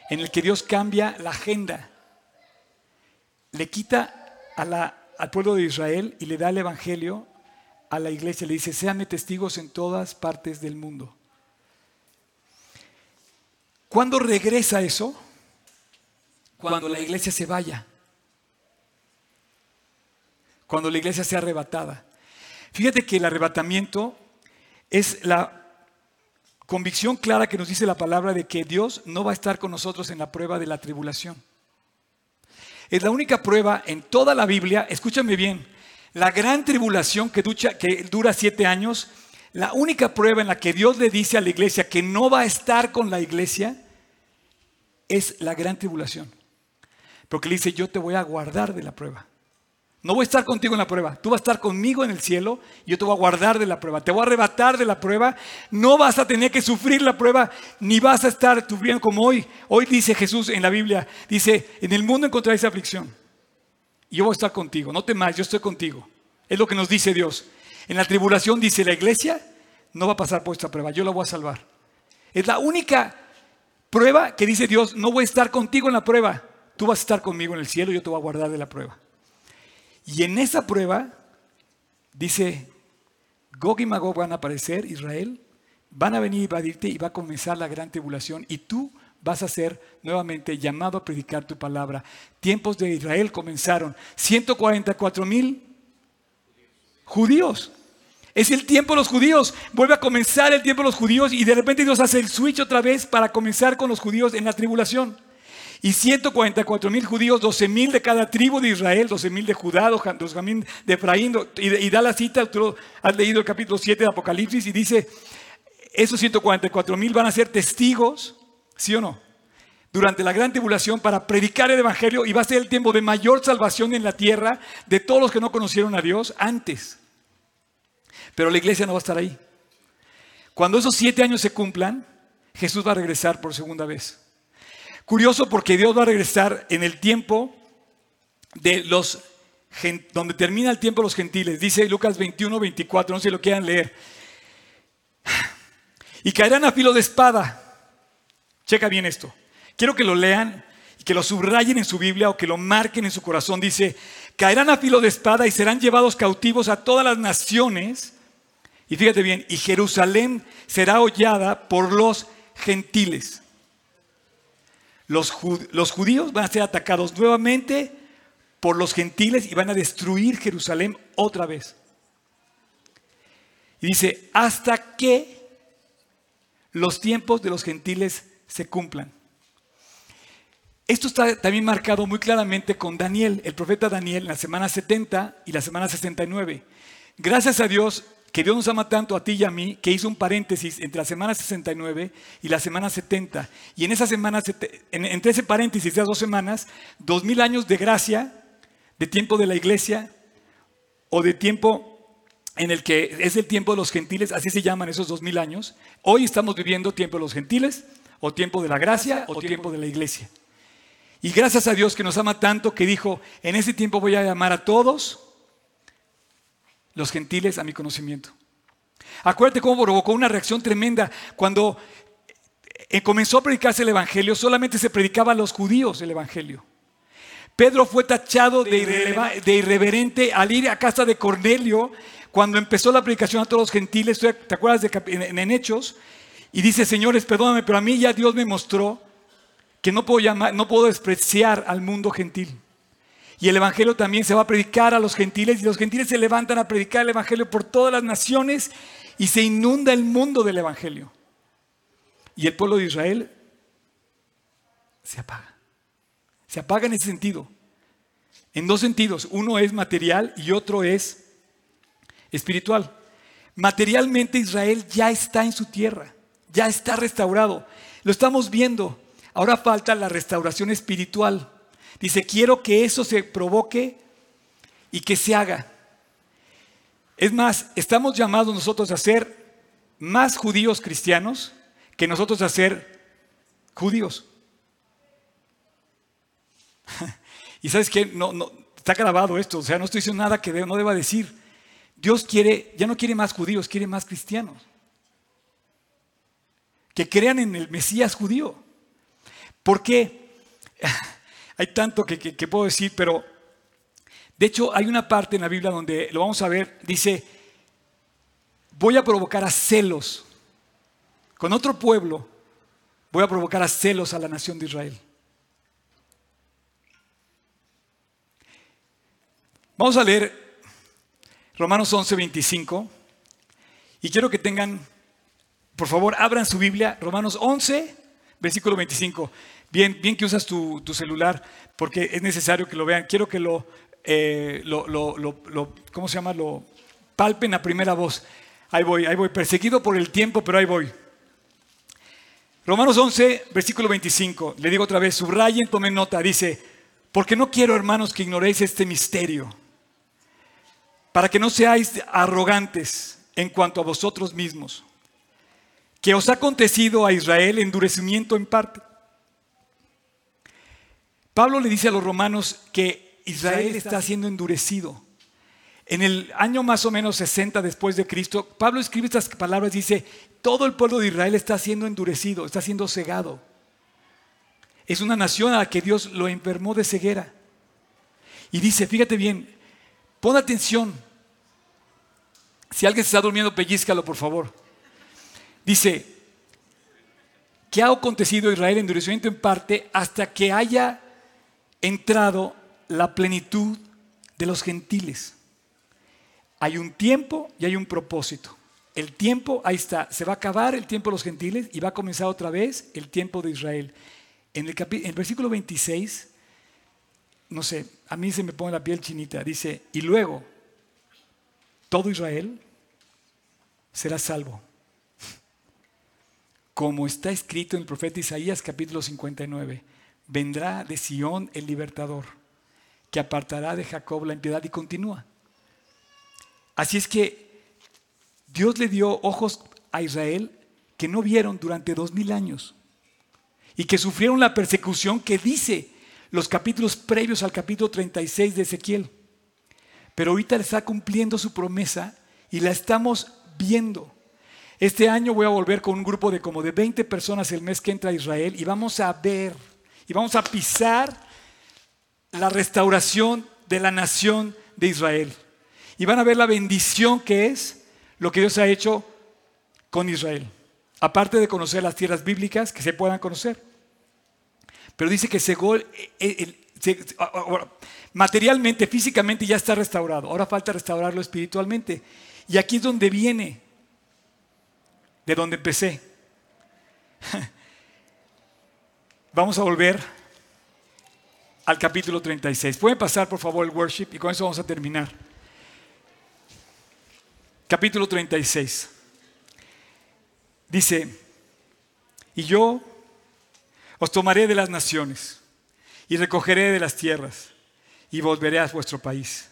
en el que Dios cambia la agenda. Le quita al pueblo de Israel y le da el Evangelio a la iglesia. Le dice, sean testigos en todas partes del mundo. ¿Cuándo regresa eso? Cuando la iglesia se vaya. Cuando la iglesia sea arrebatada. Fíjate que el arrebatamiento es la convicción clara que nos dice la palabra de que Dios no va a estar con nosotros en la prueba de la tribulación. Es la única prueba en toda la Biblia, escúchame bien, la gran tribulación que, que dura siete años, la única prueba en la que Dios le dice a la iglesia que no va a estar con la iglesia es la gran tribulación. Porque le dice, yo te voy a guardar de la prueba. No voy a estar contigo en la prueba. Tú vas a estar conmigo en el cielo y yo te voy a guardar de la prueba. Te voy a arrebatar de la prueba. No vas a tener que sufrir la prueba ni vas a estar sufriendo como hoy. Hoy dice Jesús en la Biblia, dice, en el mundo encontraréis aflicción. Y yo voy a estar contigo. No temas, yo estoy contigo. Es lo que nos dice Dios. En la tribulación dice la iglesia, no va a pasar por esta prueba. Yo la voy a salvar. Es la única Prueba que dice Dios, no voy a estar contigo en la prueba, tú vas a estar conmigo en el cielo, yo te voy a guardar de la prueba. Y en esa prueba, dice, Gog y Magog van a aparecer, Israel, van a venir a invadirte y va a comenzar la gran tribulación y tú vas a ser nuevamente llamado a predicar tu palabra. Tiempos de Israel comenzaron. 144 mil judíos. Es el tiempo de los judíos. Vuelve a comenzar el tiempo de los judíos y de repente Dios hace el switch otra vez para comenzar con los judíos en la tribulación. Y 144 mil judíos, 12 mil de cada tribu de Israel, 12 mil de Judá, 12 mil de Efraín. Y, da la cita, tú has leído el capítulo 7 de Apocalipsis y dice, esos 144 mil van a ser testigos, ¿sí o no? Durante la gran tribulación para predicar el Evangelio y va a ser el tiempo de mayor salvación en la tierra de todos los que no conocieron a Dios antes. Pero la iglesia no va a estar ahí. Cuando esos siete años se cumplan, Jesús va a regresar por segunda vez. Curioso porque Dios va a regresar en el tiempo de los donde termina el tiempo de los gentiles. Dice Lucas 21, 24, no sé si lo quieran leer y caerán a filo de espada. Checa bien esto. Quiero que lo lean y que lo subrayen en su Biblia o que lo marquen en su corazón. Dice, caerán a filo de espada y serán llevados cautivos a todas las naciones. Y fíjate bien, y Jerusalén será hollada por los gentiles. Los, judíos van a ser atacados nuevamente por los gentiles y van a destruir Jerusalén otra vez. Y dice, hasta que los tiempos de los gentiles se cumplan. Esto está también marcado muy claramente con Daniel, el profeta Daniel, en la semana 70 y la semana 69. Gracias a Dios que Dios nos ama tanto a ti y a mí, que hizo un paréntesis entre la semana 69 y la semana 70. Y en esa semana, entre ese paréntesis de esas dos semanas, dos mil años de gracia, de tiempo de la iglesia, o de tiempo en el que es el tiempo de los gentiles, así se llaman esos dos mil años. Hoy estamos viviendo tiempo de los gentiles, o tiempo de la gracia, o tiempo de la iglesia. Y gracias a Dios que nos ama tanto que dijo, en ese tiempo voy a llamar a todos los gentiles a mi conocimiento. Acuérdate cómo provocó una reacción tremenda cuando eh, comenzó a predicarse el Evangelio, solamente se predicaba a los judíos el Evangelio. Pedro fue tachado de, de irreverente al ir a casa de Cornelio cuando empezó la predicación a todos los gentiles, ¿te acuerdas de en, Hechos? Y dice, señores, perdóname, pero a mí ya Dios me mostró que no puedo, llamar, no puedo despreciar al mundo gentil. Y el Evangelio también se va a predicar a los gentiles y los gentiles se levantan a predicar el Evangelio por todas las naciones y se inunda el mundo del Evangelio. Y el pueblo de Israel se apaga. Se apaga en ese sentido. En dos sentidos. Uno es material y otro es espiritual. Materialmente Israel ya está en su tierra, ya está restaurado. Lo estamos viendo. Ahora falta la restauración espiritual. Dice, quiero que eso se provoque y que se haga. Es más, estamos llamados nosotros a ser más judíos cristianos que nosotros a ser judíos. y sabes que no, no, está grabado esto, o sea, no estoy diciendo nada que no deba decir. Dios quiere, ya no quiere más judíos, quiere más cristianos. Que crean en el Mesías judío. ¿Por qué? Hay tanto que, que puedo decir, pero de hecho hay una parte en la Biblia donde lo vamos a ver, dice, voy a provocar a celos. Con otro pueblo voy a provocar a celos a la nación de Israel. Vamos a leer Romanos 11, 25. Y quiero que tengan, por favor, abran su Biblia, Romanos 11, versículo 25. Bien, bien que usas tu, celular, porque es necesario que lo vean. Quiero que lo, eh, lo, lo, lo, ¿cómo se llama? Lo palpen a primera voz. Ahí voy, ahí voy, perseguido por el tiempo, pero ahí voy. Romanos 11, versículo 25. Le digo otra vez, subrayen, tomen nota. Dice, porque no quiero, hermanos, que ignoréis este misterio para que no seáis arrogantes en cuanto a vosotros mismos, que os ha acontecido a Israel endurecimiento en parte. Pablo le dice a los romanos que Israel está siendo endurecido. En el año más o menos 60 después de Cristo, Pablo escribe estas palabras y dice, todo el pueblo de Israel está siendo endurecido, está siendo cegado. es una nación a la que Dios lo enfermó de ceguera. Y dice, fíjate bien, pon atención. Si alguien se está durmiendo, pellizcalo, por favor. Dice, ¿qué ha acontecido a Israel? Endurecimiento en parte hasta que haya entrado la plenitud de los gentiles. Hay un tiempo y hay un propósito. El tiempo, ahí está, se va a acabar el tiempo de los gentiles y va a comenzar otra vez el tiempo de Israel. En el, en el versículo 26, no sé, a mí se me pone la piel chinita, dice, y luego todo Israel será salvo. Como está escrito en el profeta Isaías capítulo 59, vendrá de Sión el libertador, que apartará de Jacob la impiedad y continúa. Así es que Dios le dio ojos a Israel que no vieron durante dos mil años y que sufrieron la persecución que dice los capítulos previos al capítulo 36 de Ezequiel. Pero ahorita está cumpliendo su promesa y la estamos viendo. Este año voy a volver con un grupo de como de 20 personas el mes que entra a Israel y vamos a ver y vamos a pisar la restauración de la nación de Israel. Y van a ver la bendición que es lo que Dios ha hecho con Israel. Aparte de conocer las tierras bíblicas que se puedan conocer. Pero dice que materialmente, físicamente ya está restaurado. Ahora falta restaurarlo espiritualmente. Y aquí es donde viene, de donde empecé. Vamos a volver al capítulo 36. Pueden pasar por favor el worship y con eso vamos a terminar. Capítulo 36. Dice, y yo os tomaré de las naciones y recogeré de las tierras y volveré a vuestro país.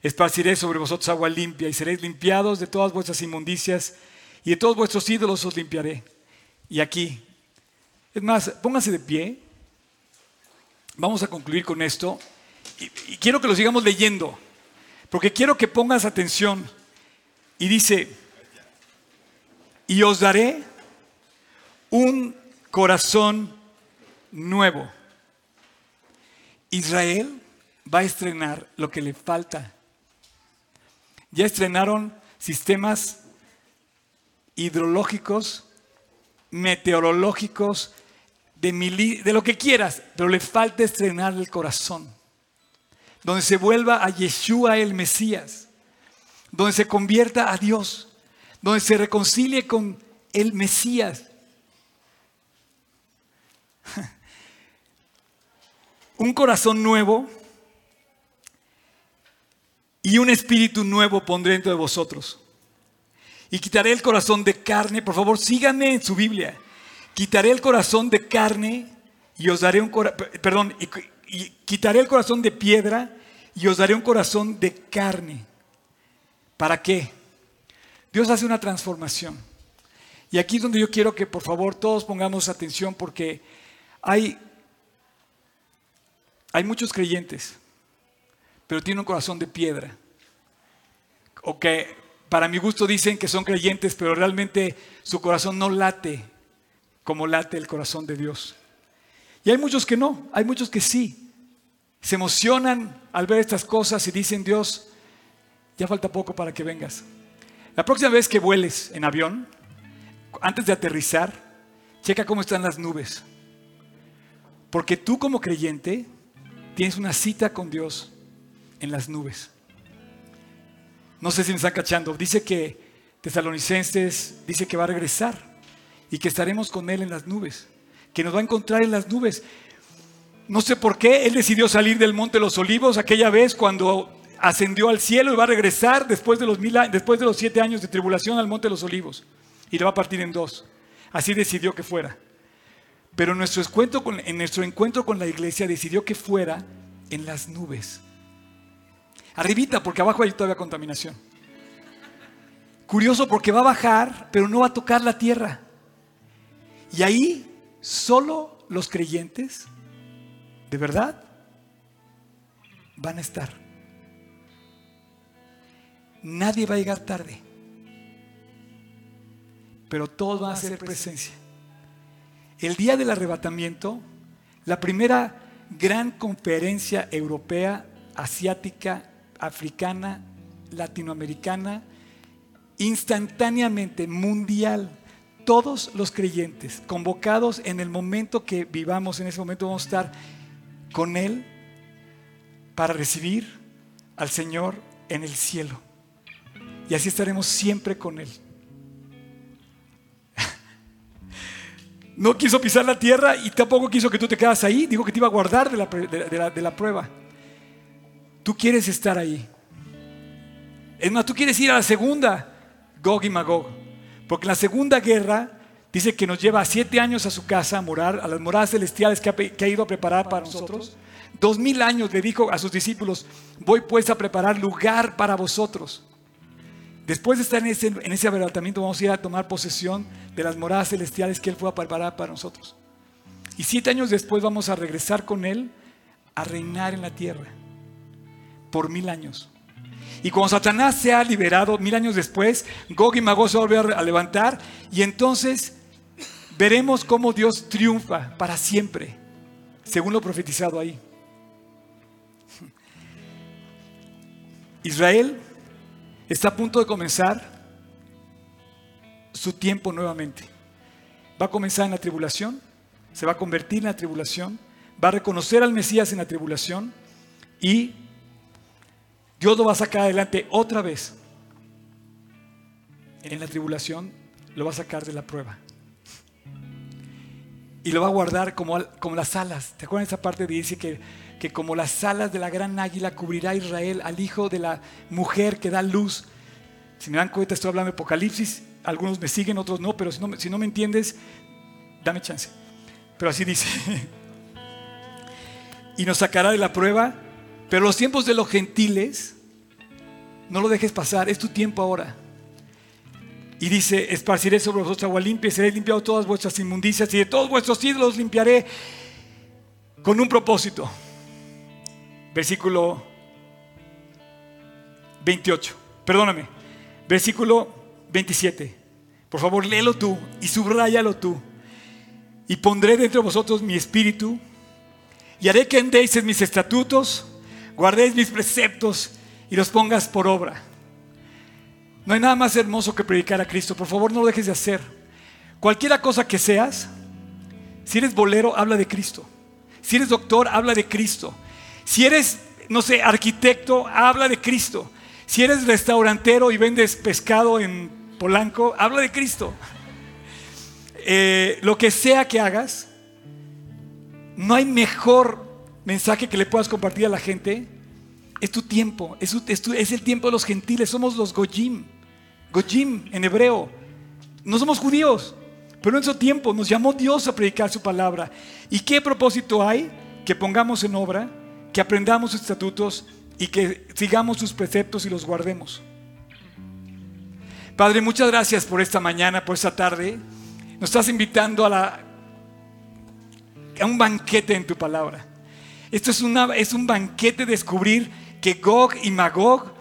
Esparciré sobre vosotros agua limpia y seréis limpiados de todas vuestras inmundicias y de todos vuestros ídolos os limpiaré. Y aquí, es más, pónganse de pie. Vamos a concluir con esto. Y, quiero que lo sigamos leyendo, porque quiero que pongas atención. Y dice, y os daré un corazón nuevo. Israel va a estrenar lo que le falta. Ya estrenaron sistemas hidrológicos, meteorológicos, de, lo que quieras, pero le falta estrenar el corazón. Donde se vuelva a Yeshua el Mesías, donde se convierta a Dios, donde se reconcilie con el Mesías. Un corazón nuevo y un espíritu nuevo pondré dentro de vosotros. Y quitaré el corazón de carne, por favor, síganme en su Biblia quitaré el corazón de carne y os daré un perdón, y, quitaré el corazón de piedra y os daré un corazón de carne. ¿Para qué? Dios hace una transformación. Y aquí es donde yo quiero que por favor todos pongamos atención porque hay, hay muchos creyentes, pero tienen un corazón de piedra. O que para mi gusto dicen que son creyentes, pero realmente su corazón no late como late el corazón de Dios. Y hay muchos que no, hay muchos que sí. Se emocionan al ver estas cosas y dicen, Dios, ya falta poco para que vengas. La próxima vez que vueles en avión, antes de aterrizar, checa cómo están las nubes. Porque tú como creyente tienes una cita con Dios en las nubes. No sé si me están cachando. Dice que Tesalonicenses dice que va a regresar y que estaremos con Él en las nubes, que nos va a encontrar en las nubes. No sé por qué Él decidió salir del Monte de los Olivos aquella vez cuando ascendió al cielo y va a regresar después de los, mil, después de los siete años de tribulación al Monte de los Olivos y lo va a partir en dos. Así decidió que fuera. Pero nuestro encuentro con, en nuestro encuentro con la iglesia decidió que fuera en las nubes. Arribita, porque abajo hay todavía contaminación. Curioso porque va a bajar, pero no va a tocar la tierra. Y ahí solo los creyentes, de verdad, van a estar. Nadie va a llegar tarde, pero todos van a ser presencia. El día del arrebatamiento, la primera gran conferencia europea, asiática, africana, latinoamericana, instantáneamente mundial. Todos los creyentes convocados en el momento que vivamos, en ese momento vamos a estar con Él para recibir al Señor en el cielo. Y así estaremos siempre con Él. No quiso pisar la tierra y tampoco quiso que tú te quedas ahí. Dijo que te iba a guardar de la, de la prueba. Tú quieres estar ahí. Es más, tú quieres ir a la segunda, Gog y Magog. Porque la segunda guerra dice que nos lleva siete años a su casa a morar, a las moradas celestiales que ha, ido a preparar para nosotros. Dos mil años le dijo a sus discípulos, voy pues a preparar lugar para vosotros. Después de estar en ese, en vamos a ir a tomar posesión de las moradas celestiales que Él fue a preparar para nosotros. Y siete años después vamos a regresar con Él a reinar en la tierra por mil años. Y cuando Satanás se ha liberado mil años después, Gog y Magog se vuelven a levantar y entonces veremos cómo Dios triunfa para siempre, según lo profetizado ahí. Israel está a punto de comenzar su tiempo nuevamente. Va a comenzar en la tribulación, se va a convertir en la tribulación, va a reconocer al Mesías en la tribulación y Dios lo va a sacar adelante otra vez. En la tribulación lo va a sacar de la prueba. Y lo va a guardar como, como las alas. ¿Te acuerdas esa parte que dice que, que como las alas de la gran águila cubrirá Israel al hijo de la mujer que da luz? Si me dan cuenta, estoy hablando de Apocalipsis. Algunos me siguen, otros no, pero si no, si no me entiendes, dame chance. Pero así dice. y nos sacará de la prueba pero los tiempos de los gentiles, no lo dejes pasar, es tu tiempo ahora. Y dice, esparciré sobre vosotros agua limpia, seré limpiado todas vuestras inmundicias y de todos vuestros ídolos limpiaré con un propósito. Versículo 28, perdóname, versículo 27. Por favor, léelo tú y subrayalo tú. Y pondré dentro de vosotros mi espíritu y haré que andéis en mis estatutos guardéis mis preceptos y los pongas por obra. No hay nada más hermoso que predicar a Cristo. Por favor, no lo dejes de hacer. Cualquiera cosa que seas, si eres bolero, habla de Cristo. Si eres doctor, habla de Cristo. Si eres, no sé, arquitecto, habla de Cristo. Si eres restaurantero y vendes pescado en Polanco, habla de Cristo. Eh, lo que sea que hagas, no hay mejor mensaje que le puedas compartir a la gente, es tu tiempo, es, es, el tiempo de los gentiles, somos los Gojim, Gojim en hebreo, no somos judíos, pero en su tiempo nos llamó Dios a predicar su palabra. ¿Y qué propósito hay? Que pongamos en obra, que aprendamos sus estatutos y que sigamos sus preceptos y los guardemos. Padre, muchas gracias por esta mañana, por esta tarde. Nos estás invitando a, la, a un banquete en tu palabra. Esto es, una, es un banquete de descubrir que Gog y Magog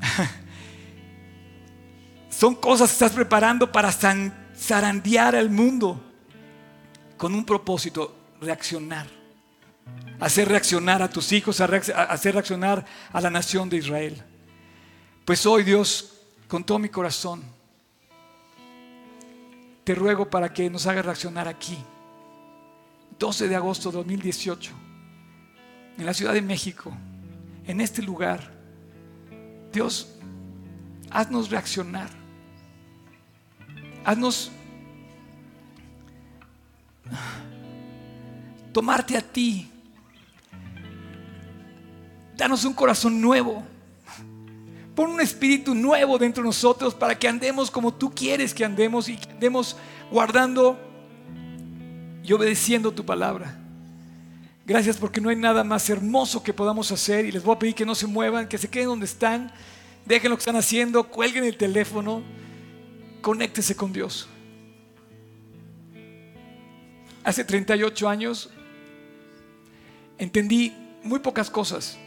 son cosas que estás preparando para zarandear al mundo con un propósito, reaccionar. Hacer reaccionar a tus hijos, hacer reaccionar a la nación de Israel. Pues hoy Dios, con todo mi corazón, te ruego para que nos haga reaccionar aquí. 12 de agosto de 2018 en la Ciudad de México, en este lugar. Dios, haznos reaccionar. Haznos tomarte a ti. Danos un corazón nuevo. Pon un espíritu nuevo dentro de nosotros para que andemos como tú quieres que andemos y que andemos guardando y obedeciendo tu palabra. Gracias porque no hay nada más hermoso que podamos hacer y les voy a pedir que no se muevan, que se queden donde están, dejen lo que están haciendo, cuelguen el teléfono, conéctese con Dios. Hace 38 años entendí muy pocas cosas.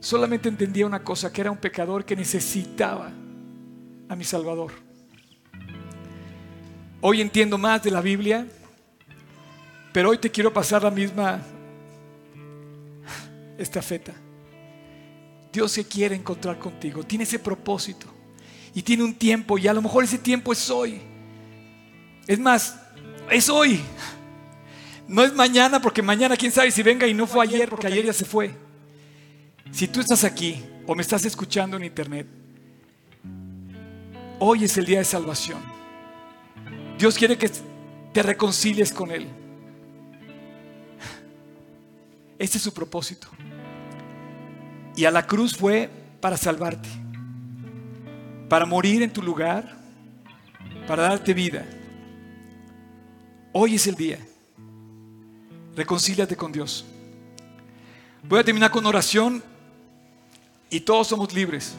Solamente entendía una cosa, que era un pecador que necesitaba a mi Salvador. Hoy entiendo más de la Biblia Pero hoy te quiero pasar la misma estafeta. Dios se quiere encontrar contigo, tiene ese propósito y tiene un tiempo y a lo mejor ese tiempo es hoy. Es más, es hoy. No es mañana porque mañana quién sabe si venga y no fue ayer porque ayer ya se fue. Si tú estás aquí o me estás escuchando en internet, hoy es el día de salvación. Dios quiere que te reconcilies con Él. Este es su propósito. Y a la cruz fue para salvarte, para morir en tu lugar, para darte vida. Hoy es el día. Reconcíliate con Dios. Voy a terminar con oración y todos somos libres.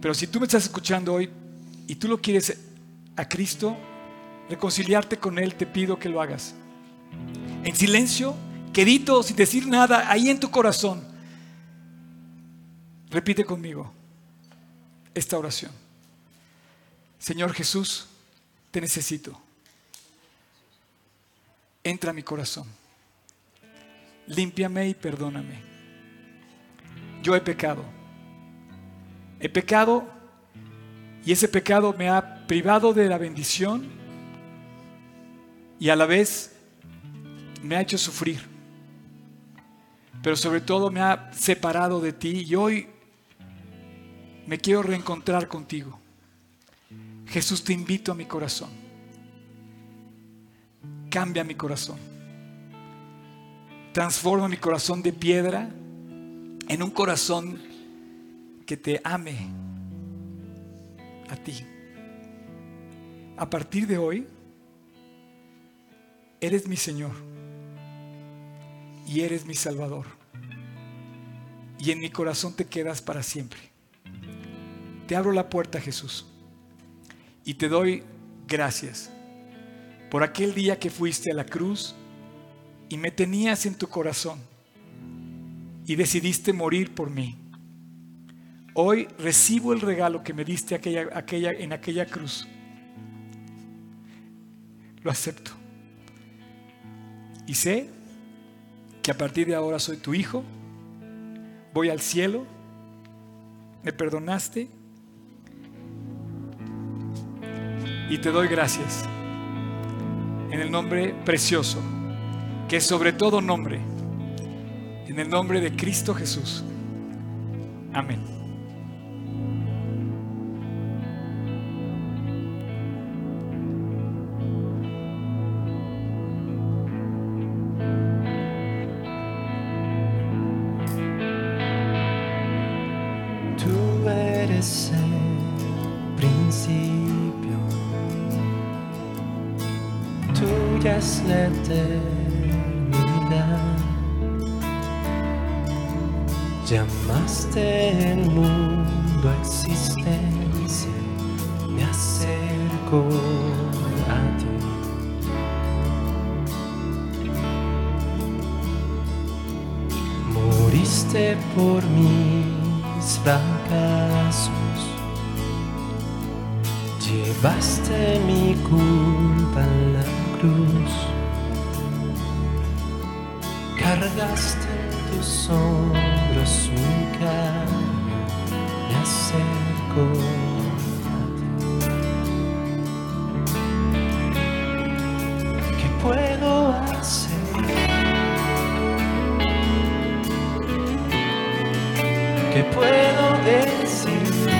Pero si tú me estás escuchando hoy y tú lo quieres a Cristo, reconciliarte con Él, te pido que lo hagas. En silencio, quedito, sin decir nada, ahí en tu corazón. Repite conmigo esta oración. Señor Jesús, te necesito entra a mi corazón. Límpiame y perdóname. Yo he pecado. He pecado y ese pecado me ha privado de la bendición y a la vez me ha hecho sufrir. Pero sobre todo me ha separado de ti y hoy me quiero reencontrar contigo. Jesús, te invito a mi corazón cambia mi corazón. Transforma mi corazón de piedra en un corazón que te ame a ti. A partir de hoy, eres mi Señor y eres mi Salvador. Y en mi corazón te quedas para siempre. Te abro la puerta, Jesús, y te doy gracias por aquel día que fuiste a la cruz y me tenías en tu corazón y decidiste morir por mí. Hoy recibo el regalo que me diste aquella, aquella, en aquella cruz. Lo acepto. Y sé que a partir de ahora soy tu hijo, voy al cielo, me perdonaste y te doy gracias en el nombre precioso, que es sobre todo nombre, en el nombre de Cristo Jesús. Amén. Por mis fracasos. Llevaste mi culpa en la cruz, cargaste tus hombros mi carga, ¿Qué puedo decir?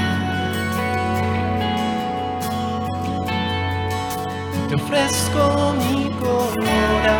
te ofrezco mi corazón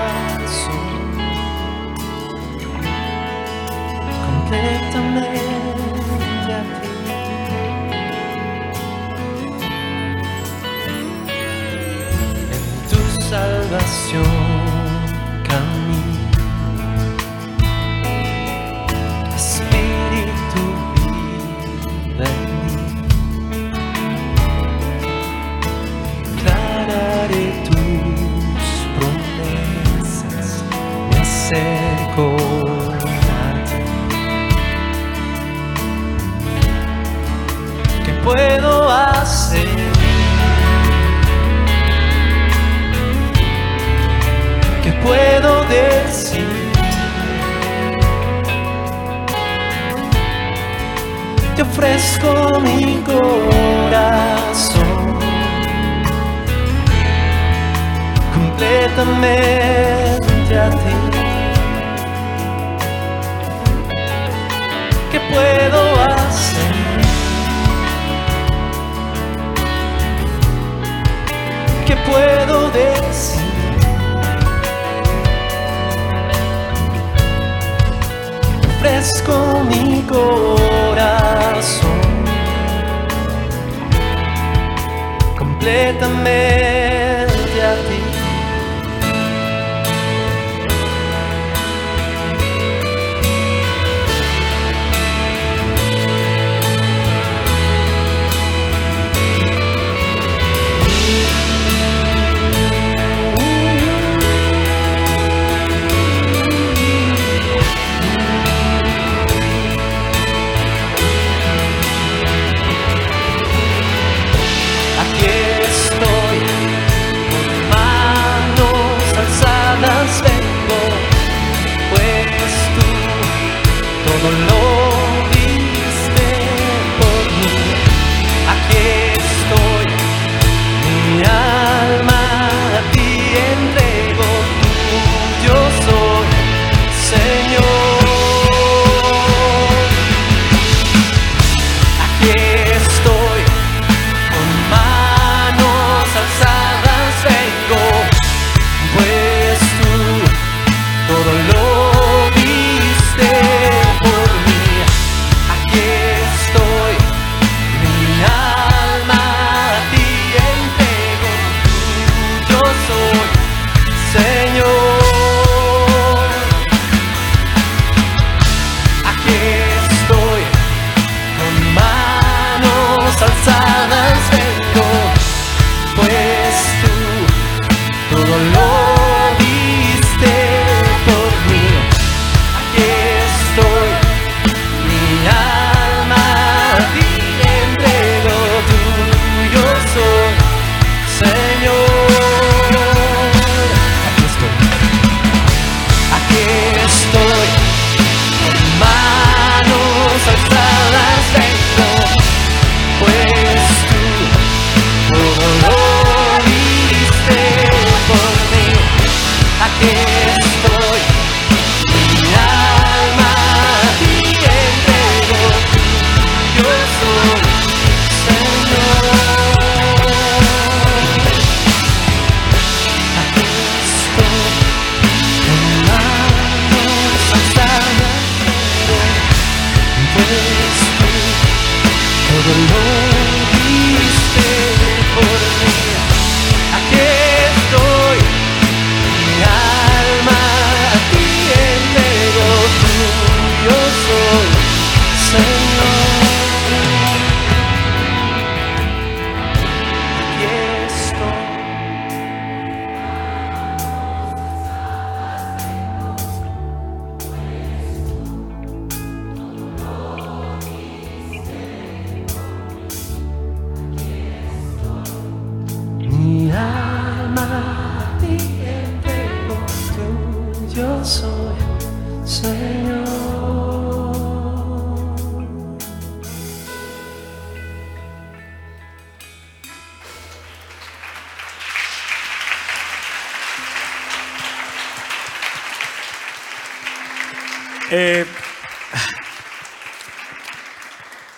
Eh,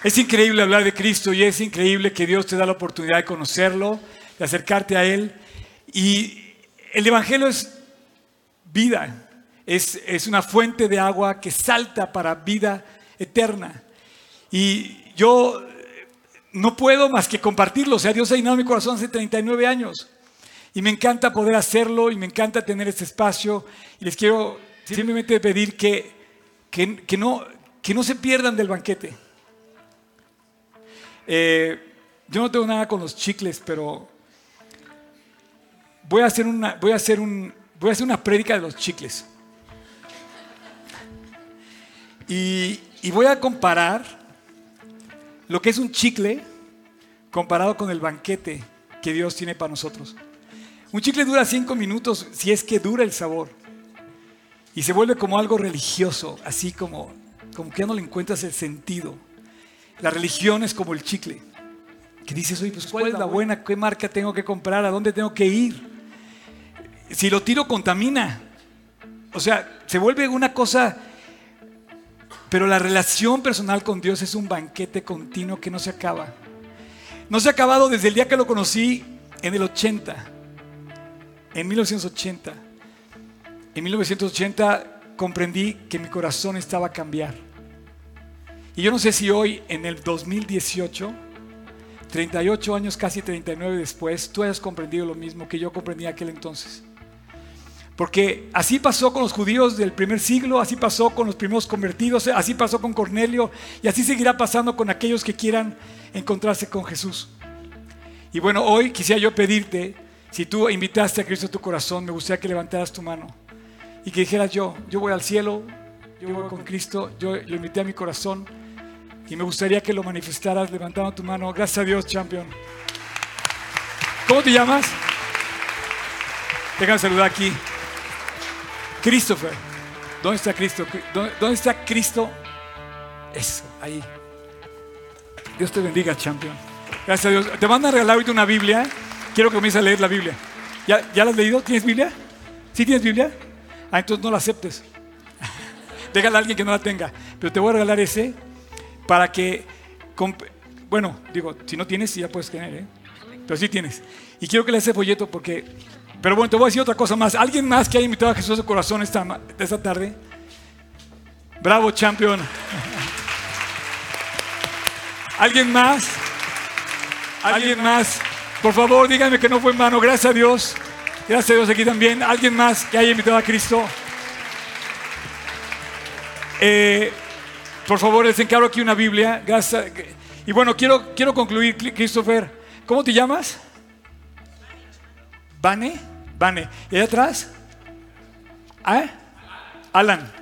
es increíble hablar de Cristo y es increíble que Dios te da la oportunidad de conocerlo, de acercarte a Él. Y el Evangelio es vida, es, es una fuente de agua que salta para vida eterna. Y yo no puedo más que compartirlo. O sea, Dios ha llenado mi corazón hace 39 años. Y me encanta poder hacerlo y me encanta tener este espacio. Y les quiero simplemente pedir que, que, que no, que no se pierdan del banquete. Eh, yo no tengo nada con los chicles, pero voy a hacer una, voy a hacer un, voy a hacer una prédica de los chicles. Y, y voy a comparar lo que es un chicle comparado con el banquete que Dios tiene para nosotros. Un chicle dura cinco minutos si es que dura el sabor. Y se vuelve como algo religioso, así como, como que ya no le encuentras el sentido. La religión es como el chicle. Que dices, oye, pues ¿cuál es la buena? ¿Qué marca tengo que comprar? ¿A dónde tengo que ir? Si lo tiro, contamina. O sea, se vuelve una cosa... Pero la relación personal con Dios es un banquete continuo que no se acaba. No se ha acabado desde el día que lo conocí en el 80, en 1980. En 1980 comprendí que mi corazón estaba a cambiar. Y yo no sé si hoy, en el 2018, 38 años, casi 39 después, tú hayas comprendido lo mismo que yo comprendí aquel entonces. Porque así pasó con los judíos del primer siglo, así pasó con los primeros convertidos, así pasó con Cornelio y así seguirá pasando con aquellos que quieran encontrarse con Jesús. Y bueno, hoy quisiera yo pedirte, si tú invitaste a Cristo a tu corazón, me gustaría que levantaras tu mano y que dijeras yo, yo voy al cielo, yo voy con Cristo, yo lo invité a mi corazón y me gustaría que lo manifestaras levantando tu mano. Gracias a Dios, champion. ¿Cómo te llamas? Déjame saludar aquí. Christopher. ¿Dónde está Cristo? ¿Dónde, dónde está Cristo? Eso, ahí. Dios te bendiga, champion. Gracias a Dios. Te van a regalar ahorita una Biblia. Quiero que comiences a leer la Biblia. ¿Ya, ¿Ya la has leído? ¿Tienes Biblia? ¿Sí tienes Biblia? Ah, entonces no la aceptes. Déjala a alguien que no la tenga. Pero te voy a regalar ese para que, bueno, digo, si no tienes, ya puedes tener, ¿eh? Pero sí tienes. Y quiero que le ese folleto porque, pero bueno, te voy a decir otra cosa más. ¿Alguien más que haya invitado a Jesús su corazón esta, esta tarde? Bravo, champion. ¿Alguien más? ¿Alguien más? Por favor, díganme que no fue en vano. Gracias a Dios. Gracias a Dios aquí también. ¿Alguien más que haya invitado a Cristo? Eh, por favor, les encargo aquí una Biblia. Y bueno, quiero, quiero concluir, Christopher. ¿Cómo te llamas? ¿Vane? Vane. ¿Y allá atrás? ¿Ah? Alan.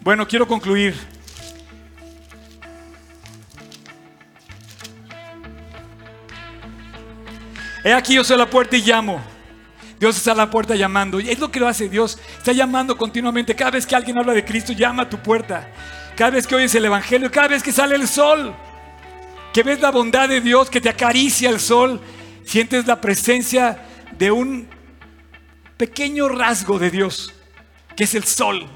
Bueno, quiero concluir. He aquí yo soy la puerta y llamo. Dios está a la puerta llamando. Y es lo que lo hace Dios. Está llamando continuamente. Cada vez que alguien habla de Cristo, llama a tu puerta. Cada vez que oyes el Evangelio, cada vez que sale el sol, que ves la bondad de Dios, que te acaricia el sol, sientes la presencia de un pequeño rasgo de Dios, que es el sol.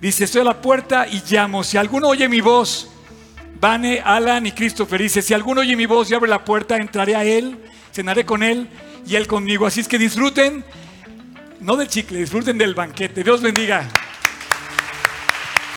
Dice, estoy a la puerta y llamo. Si alguno oye mi voz, Vane, Alan y Christopher dice, si alguno oye mi voz y abre la puerta, entraré a él, cenaré con él y él conmigo. Así es que disfruten, no del chicle, disfruten del banquete. Dios bendiga.